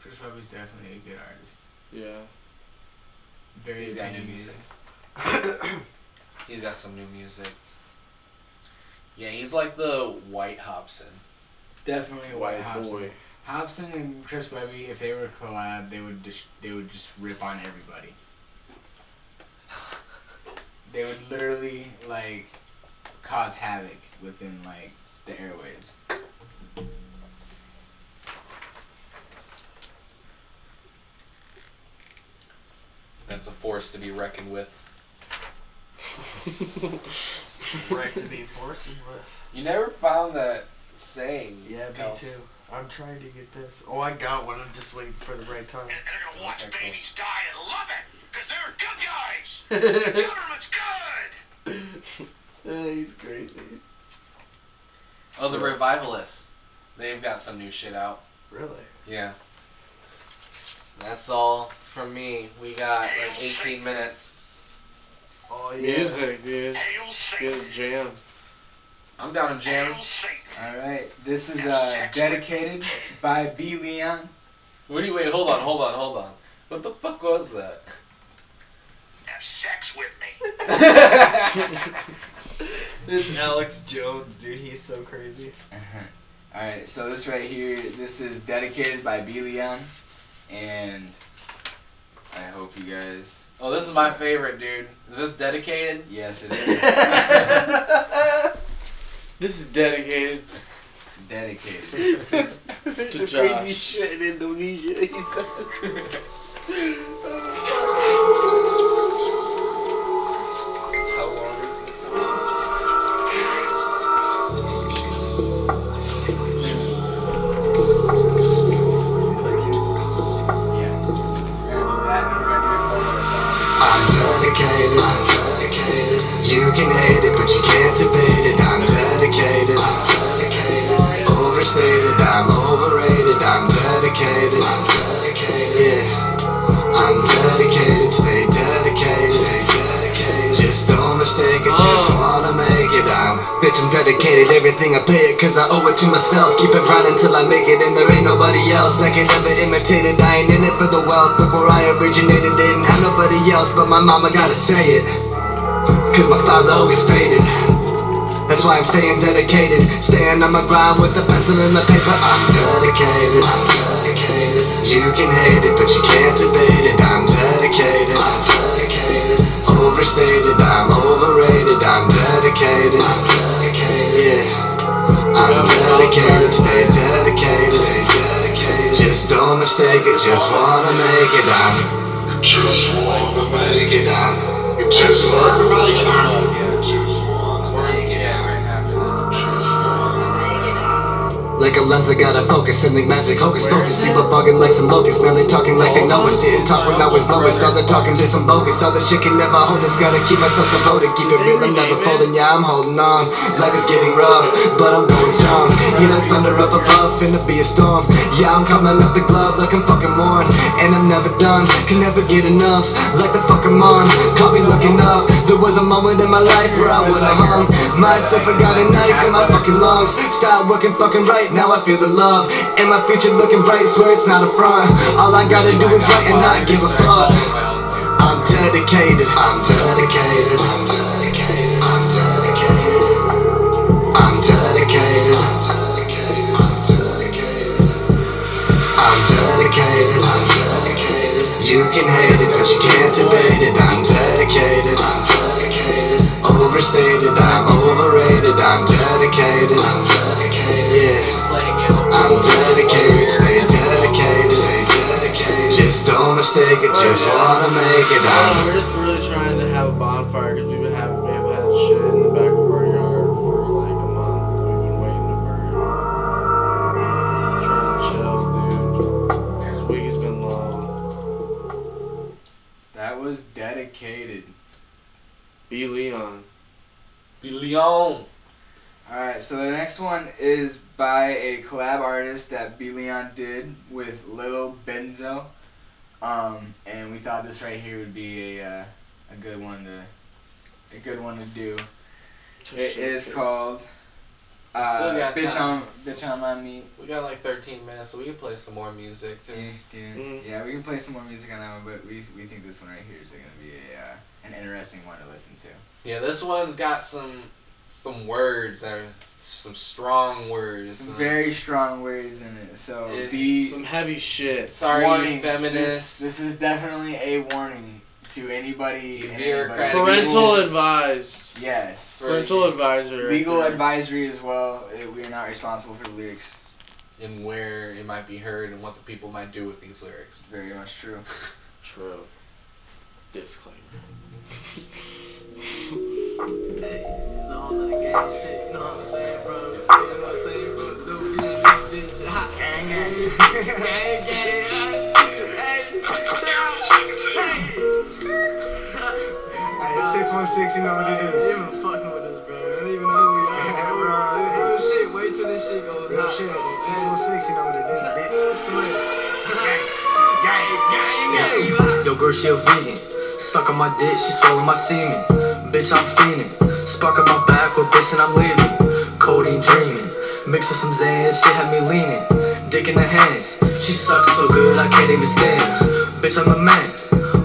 Chris Webby's definitely a good artist. Yeah. Very He's got new opinionated. music. [coughs] He's got some new music. Yeah, he's like the White Hopsin. Definitely a white White Hopsin. boy. Hopsin and Chris Webby, if they were to collab, they would just they would just rip on everybody. They would literally like cause havoc within like the airwaves. That's a force to be reckoned with. [laughs] Wreck to be forcing with. You never found that saying. Yeah, me else. too. I'm trying to get this. Oh, I got one. I'm just waiting for the right time. And they're gonna watch Okay, babies die and love it, because they're good guys. [laughs] The government's good. [laughs] Uh, he's crazy. Oh, the Revivalists. They've got some new shit out. Really? Yeah. That's all from me. We got like 18 minutes. Oh yeah. Music, dude. Hail Get Satan. a jam. I'm down to jam. All right, this is uh, dedicated by B Leon. What do you wait? Hold on, hold on, hold on. What the fuck was that? Have sex with me. [laughs] It's Alex Jones, dude. He's so crazy. [laughs] All right, so this right here, this is dedicated by B Leon, and I hope you guys. Oh, this is my favorite, dude. Is this dedicated? Yes, it is [laughs] This is dedicated. dedicated. [laughs] There's To some crazy shit in Indonesia. He says. [laughs] I to myself. Keep it grinding till I make it, and there ain't nobody else that can ever imitate it. I ain't in it for the wealth. Look where I originated, didn't have nobody else, but my mama gotta say it. Cause my father always faded. That's why I'm staying dedicated. Staying on my grind with a pencil and the paper. I'm dedicated. I'm dedicated. You can hate it, but you can't debate it. I'm dedicated. I'm dedicated. Overstated. I'm overrated. I'm dedicated. I'm dedicated. Yeah. I'm dedicated. Stay dedicated. Stay dedicated. Just don't mistake it. Just wanna make it. I'm. Just wanna make it. I'm. Just wanna make it. Like a lens, I gotta focus and make magic hocus pocus. People bugging like some locusts, now they talking like they know us. Didn't talk when I was lowest, all the talking just some bogus. All the shit can never hold us, gotta keep myself devoted. Keep it real, I'm never folding, yeah, I'm holding on. Life is getting rough, but I'm going strong. You know, thunder up above, finna be a storm. Yeah, I'm coming up the glove like I'm fucking worn. And I'm never done, can never get enough. Like the fuck I'm on, caught me looking up. There was a moment in my life where I would've hung myself. I got a knife in my fucking lungs. Stop working fucking right, now I feel the love. And my future looking bright, swear it's not a front. All I gotta do is write and not give a fuck. I'm dedicated, I'm dedicated. I'm dedicated, I'm dedicated. I'm dedicated. You can hate it, but you can't debate it. I'm dedicated, I'm dedicated. Overstated, I'm overrated. I'm dedicated, I'm dedicated. Yeah. I'm dedicated, stay dedicated, stay dedicated. Just don't mistake it, just wanna make it. No, I'm we're just really trying to have a bonfire because we've been having we have had shit in the back of our yard for like a month. We've been waiting to burn. Trying to chill, dude. This week has been long. That was dedicated. B Leon. B Leon. Alright, so the next one is by a collab artist that B Leon did with Lil Benzo. Um, and we thought this right here would be a uh, a good one to a good one to do. It is called Still uh, got Bitch time. on Bitch on My Meat. We got like 13 minutes, so we can play some more music too. Yeah, yeah, Mm. yeah, we can play some more music on that one, but we, we think this one right here is gonna be a uh, an interesting one to listen to. Yeah, this one's got some some words that are some strong words. Some some- very strong words in it. So It- be Some heavy shit. sorry, warning. you feminists. This, this is definitely a warning to anybody. You and bureaucratic anybody. Parental Rules. advised. Yes. For- Parental advisor. right Legal there. advisory as well. We are not responsible for the lyrics. and where it might be heard and what the people might do with these lyrics. Very much true. [laughs] True. Disclaimer. [laughs] Hey, 616, you know what it is. even fucking with us, bro. They don't even know who we are. [laughs] Real shit. Wait till this shit goes Real hot. shit. 616, you know what it is, bitch. Swear. Yo, girl, she a vegan. Suck on my dick, she swallow my semen. Bitch, I'm fiending. Spark up my back with this and I'm leaving. Codeine dreaming. Mix with some Zan, shit had me leaning. Dick in the hands. She sucks so good, I can't even stand. Bitch, I'm a man.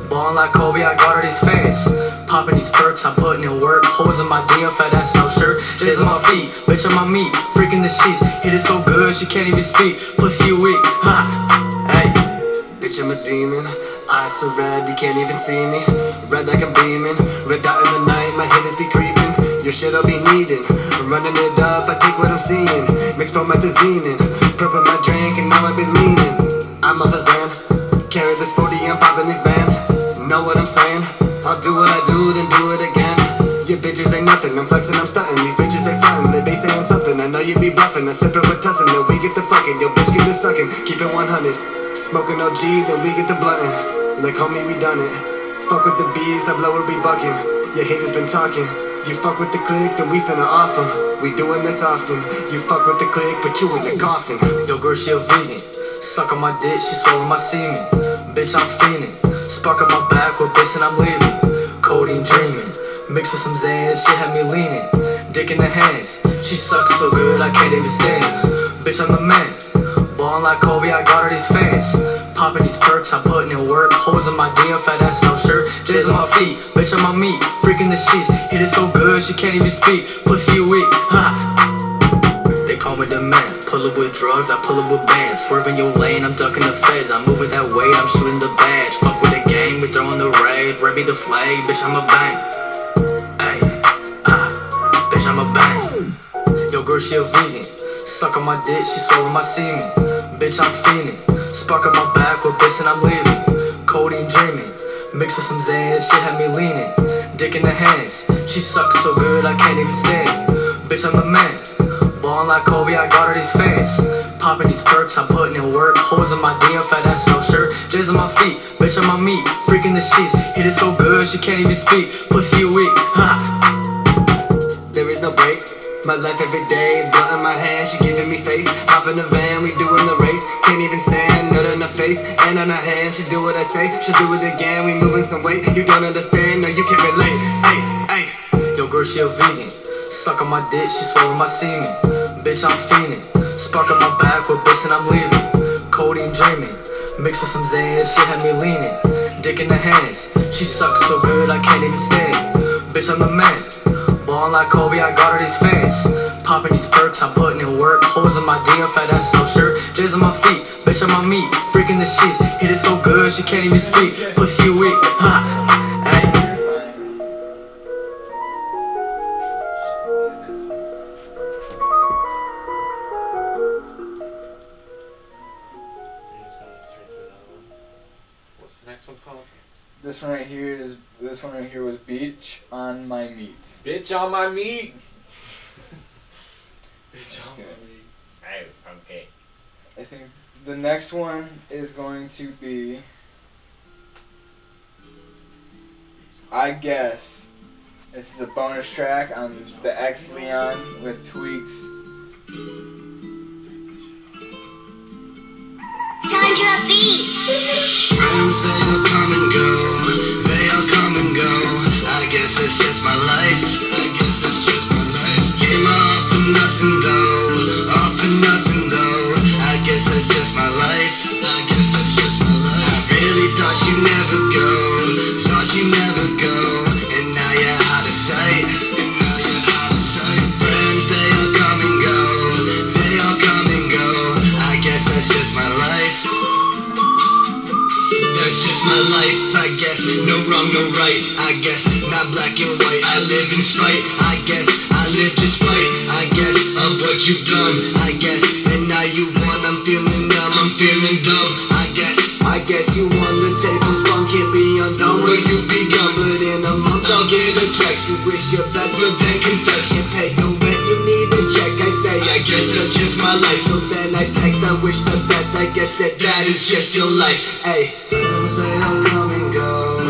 Ballin' like Kobe, I got all these fans. Popping these perks, I'm putting in work. Holes in my DM, fat ass, no shirt. J's on my feet, bitch on my meat. Freaking the sheets, hit it so good, she can't even speak. Pussy weak, ha. Hey. Bitch, I'm a demon. So red, you can't even see me. Red like I'm beaming. Red out in the night, my hitters be creeping. Your shit I'll be needing. I'm running it up, I take what I'm seeing. Mixed Mix promethazine in. Purple my drink, and now I've been leaning. I'm a Fazan. Carry this 40, I'm popping these bands. Know what I'm saying? I'll do what I do, then do it again. Your bitches ain't nothing, I'm flexing, I'm stunting. These bitches they frontin', they be saying something. I know you be bluffing, I sip it with tussin', then we get to fucking. Your bitch get to sucking, keep it 100. Smoking OG, then we get to bluntin'. Like homie, we done it. Fuck with the bees, I blow her be bucking. Your haters been talking. You fuck with the click, then we finna off 'em. We doing this often. You fuck with the click, put you in the coffin. Yo, girl, she a vegan. Suck on my dick, she swallow my semen. Bitch, I'm fiending. Spark on my back with this and I'm leaving. Codeine dreaming. Mix with some Zan, she had me leaning. Dick in the hands. She sucks so good I can't even stand. Bitch, I'm the man. Ballin' like Kobe, I got all these fans. Popping these perks, I'm putting in work. Holes in my DM, fat ass, no shirt. J's on my feet, bitch on my meat. Freaking the sheets, hit it so good, she can't even speak. Pussy weak, ha. They call me the man. Pull up with drugs, I pull up with bands. Swerving your lane, I'm ducking the feds. I'm moving that weight, I'm shooting the badge. Fuck with the gang, we throwing the raid. Rebby the flag, bitch, I'm a bang. Ay, ah, bitch, I'm a bang. Yo, girl, she a vegan. Suck on my dick, she swallowing my semen. Bitch, I'm fiending. Spark on my back with bitch and I'm leaving. Codeine dreaming. Mix with some Zans, shit had me leaning. Dick in the hands. She sucks so good I can't even stand. Bitch, I'm the man. Ballin' like Kobe, I got all these fans. Popping these perks, I'm putting in work. Holes in my DM, fat ass, no shirt. J's on my feet, bitch on my meat. Freaking the sheets, hit it so good, she can't even speak. Pussy weak, ha. There is no break. My life every day, blood in my hand, she giving me face. Hop in the van, we doing the. Can't even stand, nut in her face, and on her hand. She do what I say, she do it again. We moving some weight, you don't understand, no, you can't relate. Hey, hey, Yo, girl, she a vegan. Suck on my dick, she swallowing my semen. Bitch, I'm fiending. Spark on my back with bitch and I'm leaving. Codeine dreaming. Mix with some Zans, she had me leaning. Dick in the hands. She sucks so good I can't even stand. Bitch, I'm the man. Ballin' like Kobe, I got all these fans. Popping these perks, I'm putting in work. Holes in my DM, fat ass, no shirt. J's on my feet, bitch on my meat. Freaking the sheets, hit it so good, she can't even speak. Pussy you weak, [laughs] ha. Ay. What's the next one called? This one right here is this one right here was beach on my meat. Bitch on my meat. Bitch on my Okay. meat. Hey, okay. I think the next one is going to be I guess this is a bonus track on the X Leon with tweaks. Tundra Beat. Friends, they all come and go. They all come and go. I guess it's just my life. Wrong, no right, I guess. Not black and white. I live in spite, I guess. I live despite, I guess, of what you've done, I guess. And now you won, I'm feeling numb, I'm feeling dumb, I guess. I guess you won the table spun, can't be undone where you begun. But in a month I'll get a text. You wish your best, but then confess you pay your rent, you need a check. I say, I guess that's just my life. So then I text, I wish the best. I guess that that is just your life. Hey, friends, they all come and go.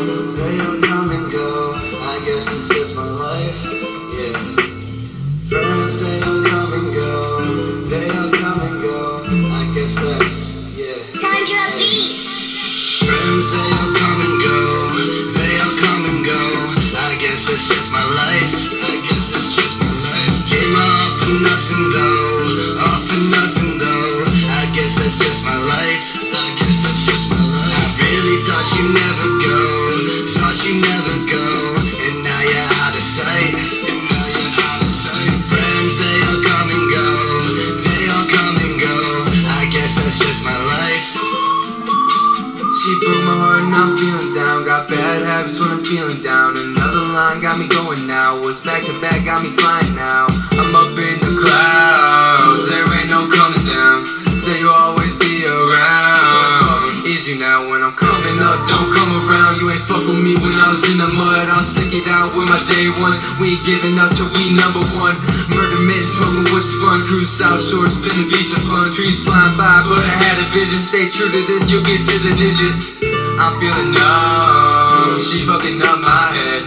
Got bad habits when I'm feeling down. Another line got me going now. What's back to back got me flying now. I'm up in the clouds, there ain't no coming down. Say you'll always be around. Is you now when I'm coming up? Don't come around. You ain't fuck with me when I was in the mud. I'll stick it out with my day ones. We ain't giving up till we number one. Murder myth, smoking what's fun. Cruise South Shore, spinning beach of fun. Trees flying by, but I had a vision. Stay true to this, you'll get to the digits. I'm feeling numb. She fucking up my head.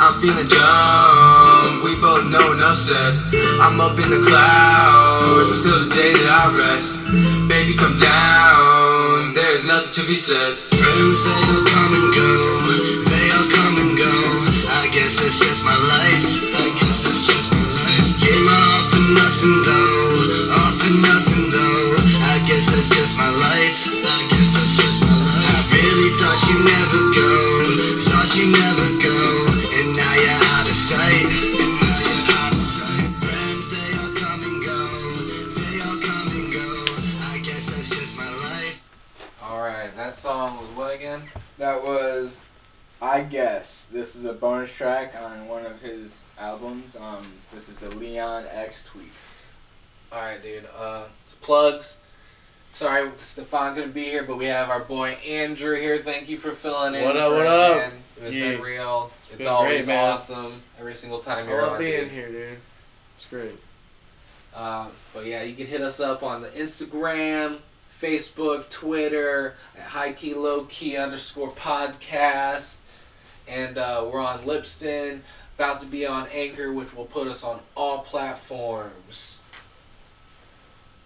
I'm feeling dumb. We both know enough said. I'm up in the clouds till the day that I rest. Baby, come down. There's nothing to be said. Friends, they all come and go. They all come and go. I guess it's just my life. I guess it's just my life. Came off for nothing though, all for nothing though. I guess that's just my life. You never go, thought you never go, and now you're out of sight. And now you're out of sight. Friends, they all come and go, they all come and go. I guess that's just my life. Alright, that song was what again? That was, I guess, this is a bonus track on one of his albums. Um, this is the Leon X Tweaks. Alright, dude. Uh, plugs. Sorry, Stefan couldn't be here, but we have our boy Andrew here. Thank you for filling in. What up, what up? man. It has Yeah. been real. It's, been always great, awesome. Every single time you're love on. being dude. here, dude. It's great. Uh, but yeah, you can hit us up on the Instagram, Facebook, Twitter at high key low key underscore podcast, and uh, we're on Libsyn. About to be on Anchor, which will put us on all platforms.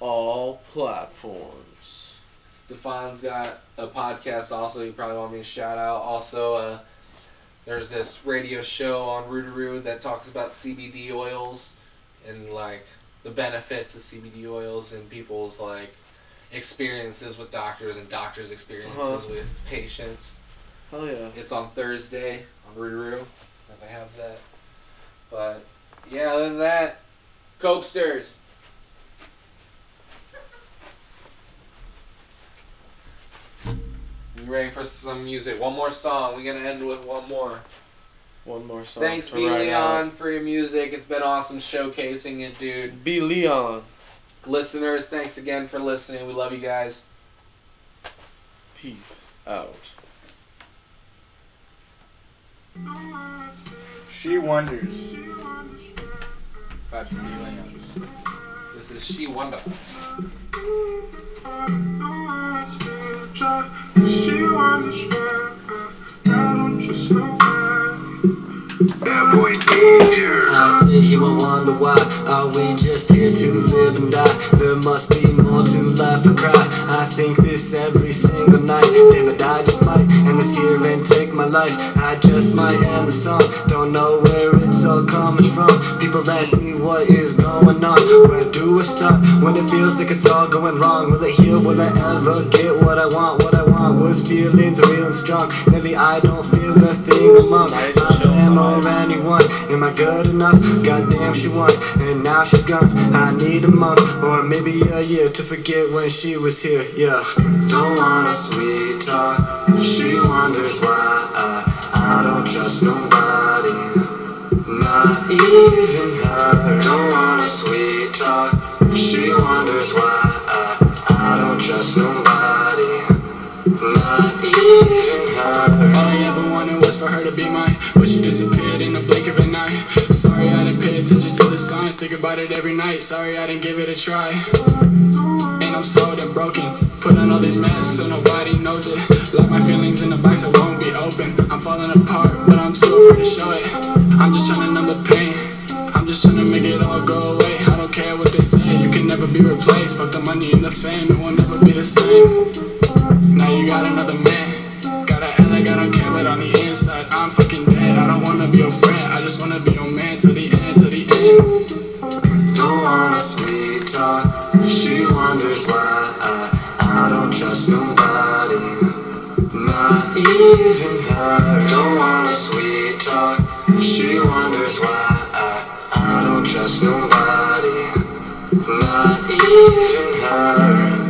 All platforms. Stefan's got a podcast also. You probably want me to shout out. Also, uh, there's this radio show on Rootaroo that talks about CBD oils and like the benefits of CBD oils and people's like experiences with doctors and doctors' experiences Uh-huh. with patients. Oh yeah. It's on Thursday on Rootaroo. If I have that, but yeah, other than that, Copesters. You ready for some music? One more song. We're gonna end with one more. One more song. Thanks, to B ride Leon, out. for your music. It's been awesome showcasing it, dude. B Leon. Listeners, thanks again for listening. We love you guys. Peace out. She Wonders. By B Leon. This is She Wonders. She wonders where I don't just know. Bad boy danger. I sit here and wonder why are we just here to live and die? There must be more to life or cry. I think this every single night. Damn it, I just might end this here and take my life. I just might end the song. Don't know where it's all coming from. People ask me what is going on. Where do I start when it feels like it's all going wrong? Will it heal? Will I ever get what I want? What I want was feelings real and strong. Lately I don't feel a thing among Nice my chill fam vibe. Or anyone. Am I good enough? Goddamn, she won, and now she's gone. I need a month or maybe a year to forget when she was here. Yeah, don't want a sweet talk. She wonders why I, I don't trust nobody, about it every night. Sorry I didn't give it a try. And I'm so and broken. Put on all these masks so nobody knows it. Lock my feelings in a box that won't be open. I'm falling apart, but I'm too afraid to show it. I'm just trying to numb the pain. I'm just trying to make it all go away. I don't care what they say, you can never be replaced. Fuck the money and the fame, it will never be the same. Now you got another man. Gotta act like I don't care, but on the inside, I'm fucking dead. I don't wanna be your friend, She wonders why I, I don't trust nobody, not even her. Don't want a sweet talk. She wonders why I, I don't trust nobody, not even her.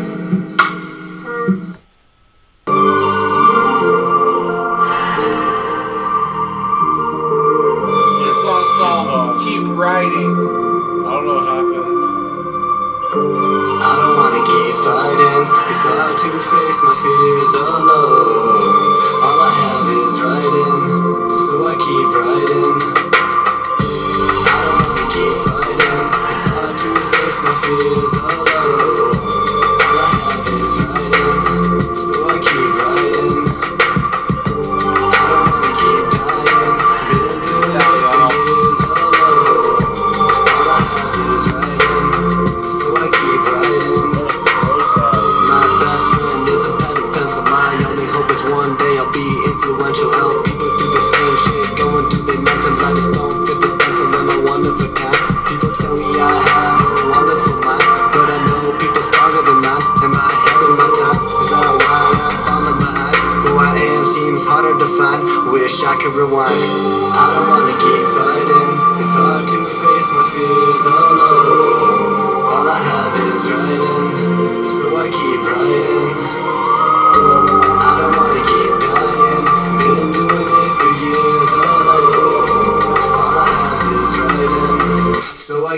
Keep Writing. Hard to face my fears alone. All I have is writing, so I keep writing. I don't wanna keep fighting. It's hard to face my fears alone. Cause one day I'll be influential, help people do the same shit, going through their nothings. I just don't fit the stencil and I one of a kind? People tell me I have a wonderful mind, but I know people stronger than mine. Am I ahead of my time? Is that why I'm falling behind? Who I am seems harder to find. Wish I could rewind. I don't wanna keep fighting. It's hard to face my fears alone. All I have is writing, so I keep writing.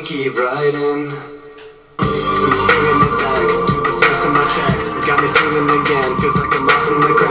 keep riding. Bringing it back to the first of my tracks. Got me singing again, feels like I'm lost in the crowd.